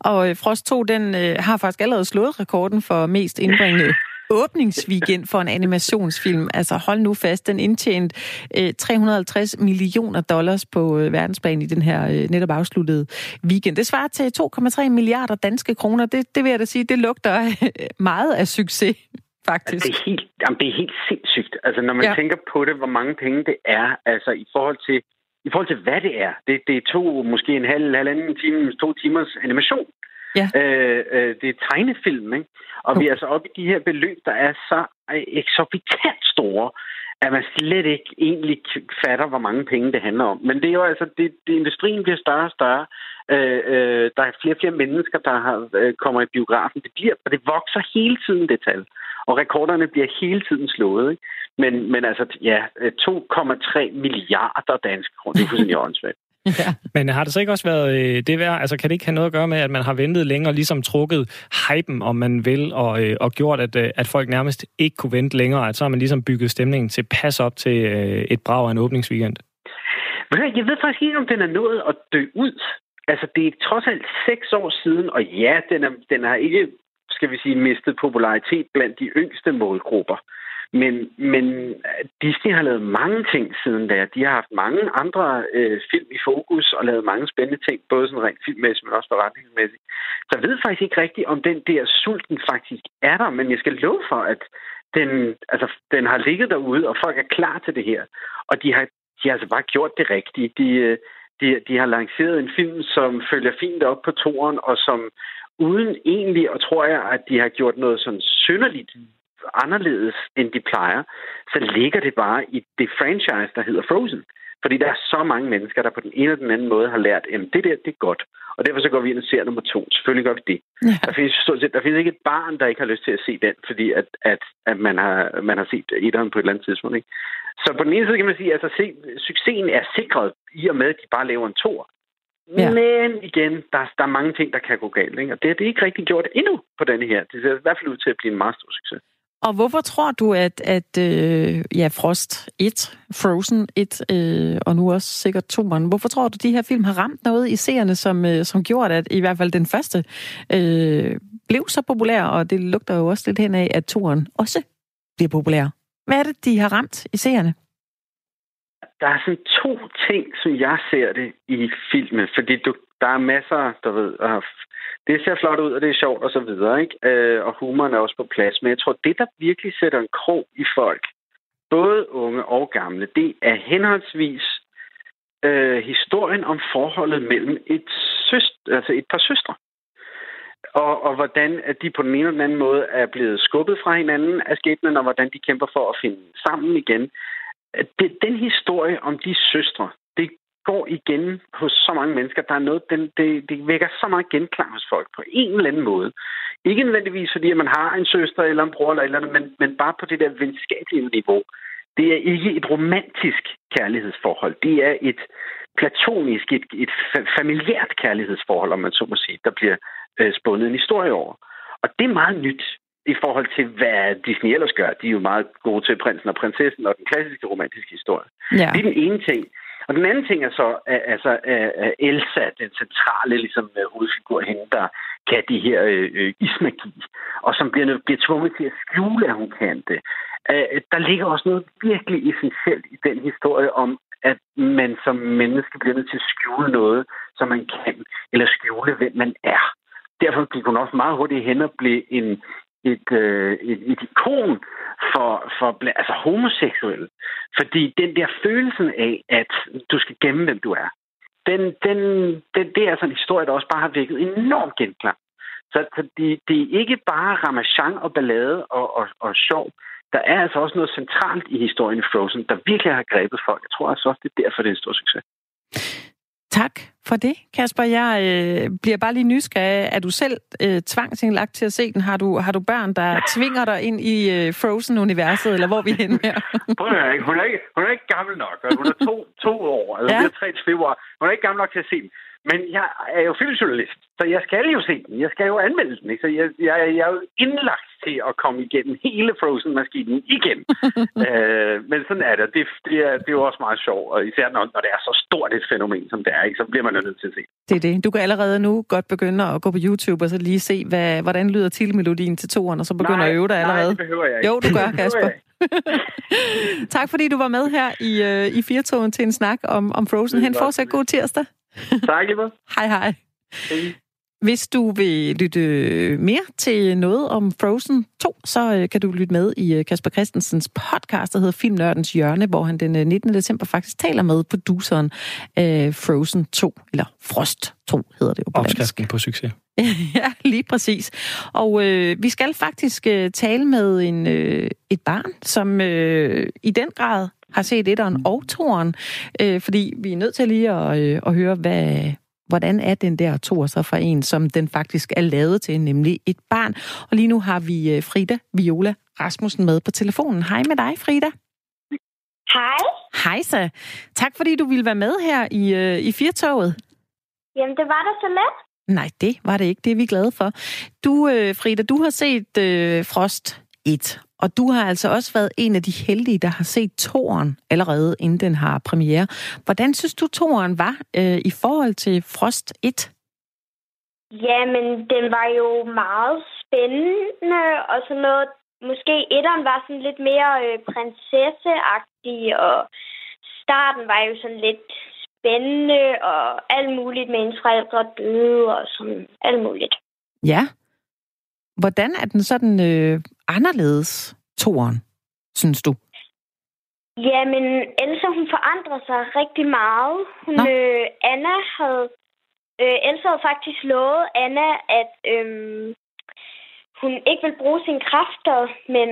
og øh, Frost 2, den øh, har faktisk allerede slået rekorden for mest indbringende åbningsweekend for en animationsfilm. Altså hold nu fast, den indtjente øh, 350 millioner dollars på øh, verdensplan i den her øh, netop afsluttede weekend. Det svarer til 2,3 milliarder danske kroner. Det, det vil jeg da sige, det lugter øh, meget af succes. Faktisk. Det er helt, jamen, det er helt sindssygt. Altså, når man ja. tænker på det, hvor mange penge det er, altså i forhold til i forhold til, hvad det er. Det, det er to, måske en halv, halvanden time, to timers animation. Ja. Øh, øh, det er tegnefilm, ikke? Og okay. vi er altså oppe i de her beløb, der er så eksorbitant store, at man slet ikke egentlig fatter, hvor mange penge det handler om. Men det er jo altså, det, det, industrien bliver større og større. Øh, øh, der er flere og flere mennesker, der har, øh, kommer i biografen. Det bliver, og det vokser hele tiden, det tal. Og rekorderne bliver hele tiden slået. Ikke? Men, men altså, ja, 2,3 milliarder danske kroner. Det er fuldstændig [LAUGHS] åndssvagt. [LAUGHS] Ja. Men har det så ikke også været øh, det værd? Altså kan det ikke have noget at gøre med, at man har ventet længere, ligesom trukket hypen, om man vil, og, øh, og gjort, at, øh, at folk nærmest ikke kunne vente længere? At så har man ligesom bygget stemningen til pas op til et brag af en åbningsweekend? Jeg ved faktisk ikke, om den er nået at dø ud. Altså, det er trods alt seks år siden, og ja, den, er, den har ikke, skal vi sige, mistet popularitet blandt de yngste målgrupper. Men, men Disney har lavet mange ting siden da. De har haft mange andre øh, film i fokus og lavet mange spændende ting, både sådan rent filmmæssigt, men også forretningsmæssigt. Så jeg ved faktisk ikke rigtigt, om den der sulten faktisk er der, men jeg skal love for, at den, altså, den har ligget derude, og folk er klar til det her. Og de har, de har altså bare gjort det rigtige. De, øh, de, de har lanceret en film, som følger fint op på toren, og som uden egentlig, og tror jeg, at de har gjort noget sådan synderligt anderledes, end de plejer, så ligger det bare i det franchise, der hedder Frozen. Fordi der er så mange mennesker, der på den ene eller den anden måde har lært, at det der, det er godt. Og derfor så går vi ind og ser nummer to. Selvfølgelig gør vi det. Ja. Der, findes, der findes ikke et barn, der ikke har lyst til at se den, fordi at, at, at man, har, man har set etteren på et eller andet tidspunkt. Ikke? Så på den ene side kan man sige, at altså, se, succesen er sikret i og med, at de bare laver en tor. Ja. Men igen, der, der er mange ting, der kan gå galt. Ikke? Og det, det er ikke rigtig gjort endnu på denne her. Det ser i hvert fald ud til at blive en meget stor succes. Og hvorfor tror du, at, at øh, ja, Frost 1, Frozen 1, øh, og nu også sikkert 2, hvorfor tror du, at de her film har ramt noget i seerne, som, øh, som gjorde, at i hvert fald den første øh, blev så populær, og det lugter jo også lidt hen af, at 2'eren også bliver populær. Hvad er det, de har ramt i seerne? Der er sådan to ting, som jeg ser det i filmen, fordi du, der er masser, der ved, det ser flot ud, og det er sjovt og så videre, ikke? Øh, og humoren er også på plads. Men jeg tror, det, der virkelig sætter en krog i folk, både unge og gamle, det er henholdsvis øh, historien om forholdet mellem et, søster, altså et par søstre. Og, og hvordan at de på den ene eller den anden måde er blevet skubbet fra hinanden af skæbnen, og hvordan de kæmper for at finde sammen igen. Det, den historie om de søstre, går igen hos så mange mennesker. Der er noget, den, det, det vækker så meget genklang hos folk på en eller anden måde. Ikke nødvendigvis fordi, at man har en søster eller en bror eller eller andet, men, men bare på det der venskabelige niveau. Det er ikke et romantisk kærlighedsforhold. Det er et platonisk, et, et familiært kærlighedsforhold, om man så må sige, der bliver øh, spundet en historie over. Og det er meget nyt i forhold til, hvad Disney ellers gør. De er jo meget gode til prinsen og prinsessen og den klassiske romantiske historie. Ja. Det er den ene ting. Og den anden ting er så, at, altså, Elsa, den centrale ligesom, øh, hovedfigur, hende, der kan de her øh, øh, ismagi, og som bliver, bliver tvunget til at skjule, at hun kan det. øh, der ligger også noget virkelig essentielt i den historie om, at man som menneske bliver nødt til at skjule noget, som man kan, eller skjule, hvem man er. Derfor gik hun også meget hurtigt hen og blev en, et, øh, et, et ikon for, for altså homoseksuelle. Fordi den der følelsen af, at du skal gemme, hvem du er, den, den, den, det er altså en historie, der også bare har vækket enormt genklang. Så, så det, det er ikke bare ramachan og ballade og, og, og sjov. Der er altså også noget centralt i historien i Frozen, der virkelig har grebet folk. Jeg tror altså også, det er derfor, det er en stor succes. Tak for det, Kasper. Jeg øh, bliver bare lige nysgerrig. Er du selv øh, tvangsindlagt til at se den? Har du, har du børn, der tvinger dig ind i øh, Frozen-universet, eller hvor er vi hen her? [LAUGHS] Prøv at høre, hun er ikke, hun er ikke gammel nok. Hun er to, to år, altså ja. tre februar. Hun er ikke gammel nok til at se den. Men jeg er jo filmjournalist, så jeg skal jo se den. Jeg skal jo anmelde den. Ikke? Så jeg, jeg, jeg er jo indlagt til at komme igennem hele Frozen-maskinen igen. [LAUGHS] øh, men sådan er det. Det, det, er, det er jo også meget sjovt, og især når, når det er så stort et fænomen, som det er, ikke? så bliver man nødt til at se. Det er det. Du kan allerede nu godt begynde at gå på YouTube og så lige se, hvad, hvordan lyder titelmelodien til toeren, og så begynder nej, at øve dig allerede. Nej, det behøver jeg ikke. Jo, du gør, Kasper. [LAUGHS] tak fordi du var med her i, uh, i Firtogen til en snak om, om Frozen. Hen fortsat god tirsdag. Tak, Iber. hej, hej. Hej. Hvis du vil lytte mere til noget om Frozen 2, så øh, kan du lytte med i øh, Kasper Christensens podcast, der hedder Filmnørdens Hjørne, hvor han den 19. Øh, december faktisk taler med produceren af Frozen 2, eller Frost 2 hedder det jo på Opskriften på succes. [LAUGHS] ja, lige præcis. Og øh, vi skal faktisk øh, tale med en øh, et barn, som øh, i den grad har set etteren og toeren, øh, fordi vi er nødt til lige at, øh, at høre, hvad, hvordan er den der toer så for en, som den faktisk er lavet til, nemlig et barn. Og lige nu har vi øh, Frida Viola Rasmussen med på telefonen. Hej med dig, Frida. Hej. Hej så. Tak fordi du ville være med her i, øh, i Firtoget. Jamen, det var da så let. Nej, det var det ikke. Det er vi glade for. Du, øh, Frida, du har set øh, Frost 1, og du har altså også været en af de heldige, der har set toren allerede, inden den har premiere. Hvordan synes du, toren var øh, i forhold til Frost 1? Jamen, den var jo meget spændende, og sådan noget. Måske etteren var sådan lidt mere øh, prinsesseagtig, og starten var jo sådan lidt spændende, og alt muligt med ens forældre døde, og sådan alt muligt. Ja. Hvordan er den sådan øh, anderledes, toren, synes du? Jamen, Elsa, hun forandrer sig rigtig meget. Hun, øh, Anna havde... Øh, Elsa havde faktisk lovet Anna, at øh, hun ikke vil bruge sine kræfter, men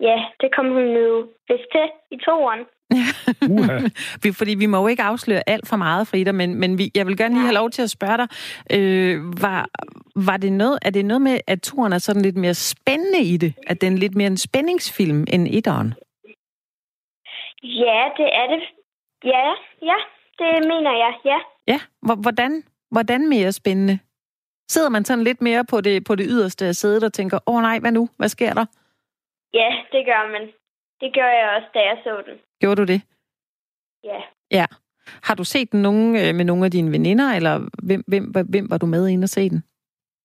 ja, det kom hun jo vist til i toeren. Uh [LAUGHS] Fordi vi må jo ikke afsløre alt for meget, Frida, men, men vi, jeg vil gerne lige have lov til at spørge dig, øh, var, var det noget, er det noget med, at turen er sådan lidt mere spændende i det? At den er lidt mere en spændingsfilm end etteren? Ja, det er det. Ja, ja, det mener jeg, ja. Ja, hvordan, hvordan mere spændende? Sidder man sådan lidt mere på det, på det yderste af sædet og tænker, åh oh, nej, hvad nu? Hvad sker der? Ja, det gør man. Det gør jeg også, da jeg så den. Gjorde du det? Ja. Ja. Har du set den nogen, øh, med nogle af dine veninder, eller hvem, hvem, hvem var du med ind og se den?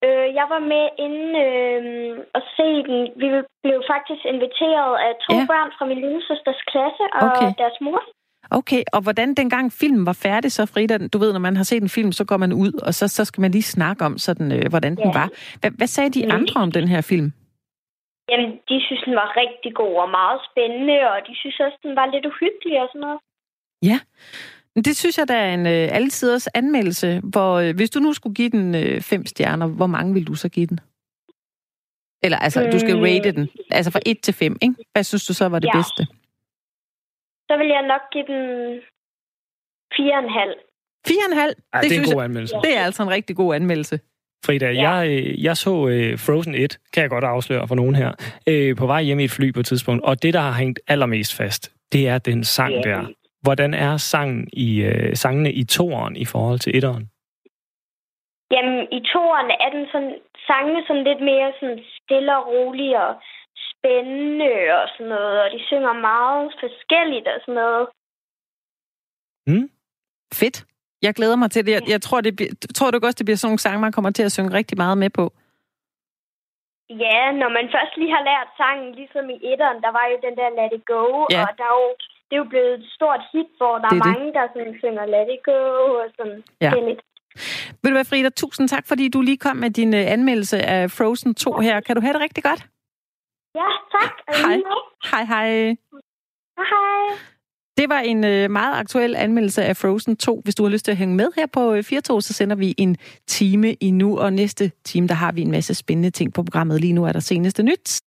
Øh, jeg var med inde øh, og se den. Vi blev faktisk inviteret af to ja. børn fra min lille søsters klasse og okay. deres mor. Okay, og hvordan dengang filmen var færdig, så Frida, du ved, når man har set en film, så går man ud, og så, så skal man lige snakke om, sådan, øh, hvordan ja. den var. Hvad, hvad sagde de mm. andre om den her film? Jamen, de synes, den var rigtig god og meget spændende, og de synes også, den var lidt uhyggelig og sådan noget. Ja, det synes jeg, der er en øh, altiders anmeldelse, hvor øh, hvis du nu skulle give den øh, fem stjerner, hvor mange vil du så give den? Eller altså, mm. du skal rate den. Altså fra 1 til 5, ikke? Hvad synes du så var det ja. bedste? Så vil jeg nok give den 4,5. 4,5? Ja, det, det er en god anmeldelse. Det er altså en rigtig god anmeldelse. Frida, ja. jeg, øh, jeg så uh, Frozen 1, kan jeg godt afsløre for nogen her, uh, på vej hjem i et fly på et tidspunkt, og det, der har hængt allermest fast, det er den sang ja. der. Hvordan er sangen i, uh, sangene i toeren i forhold til etteren? Jamen, i toeren er den sådan, sangene sådan lidt mere sådan stille og rolig og spændende og sådan noget, og de synger meget forskelligt og sådan noget. Mm. Fedt. Jeg glæder mig til det. Jeg, jeg tror, det, tror du også, det bliver sådan nogle sange, man kommer til at synge rigtig meget med på? Ja, når man først lige har lært sangen, ligesom i etteren, der var jo den der Let It Go, Ja. og der er jo, det er jo blevet et stort hit, hvor der Det er, er det. mange, der sådan synger Let It Go og sådan Ja. forskelligt. Vil du være, Frida, tusind tak, fordi du lige kom med din øh, anmeldelse af Frozen 2 her. Kan du have det rigtig godt? Ja, tak. Hej. Hej, hej. Hej, hej. Det var en øh, meget aktuel anmeldelse af Frozen 2. Hvis du har lyst til at hænge med her på øh, Firtog, så sender vi en time endnu, og næste time, der har vi en masse spændende ting på programmet. Lige nu er der seneste nyt.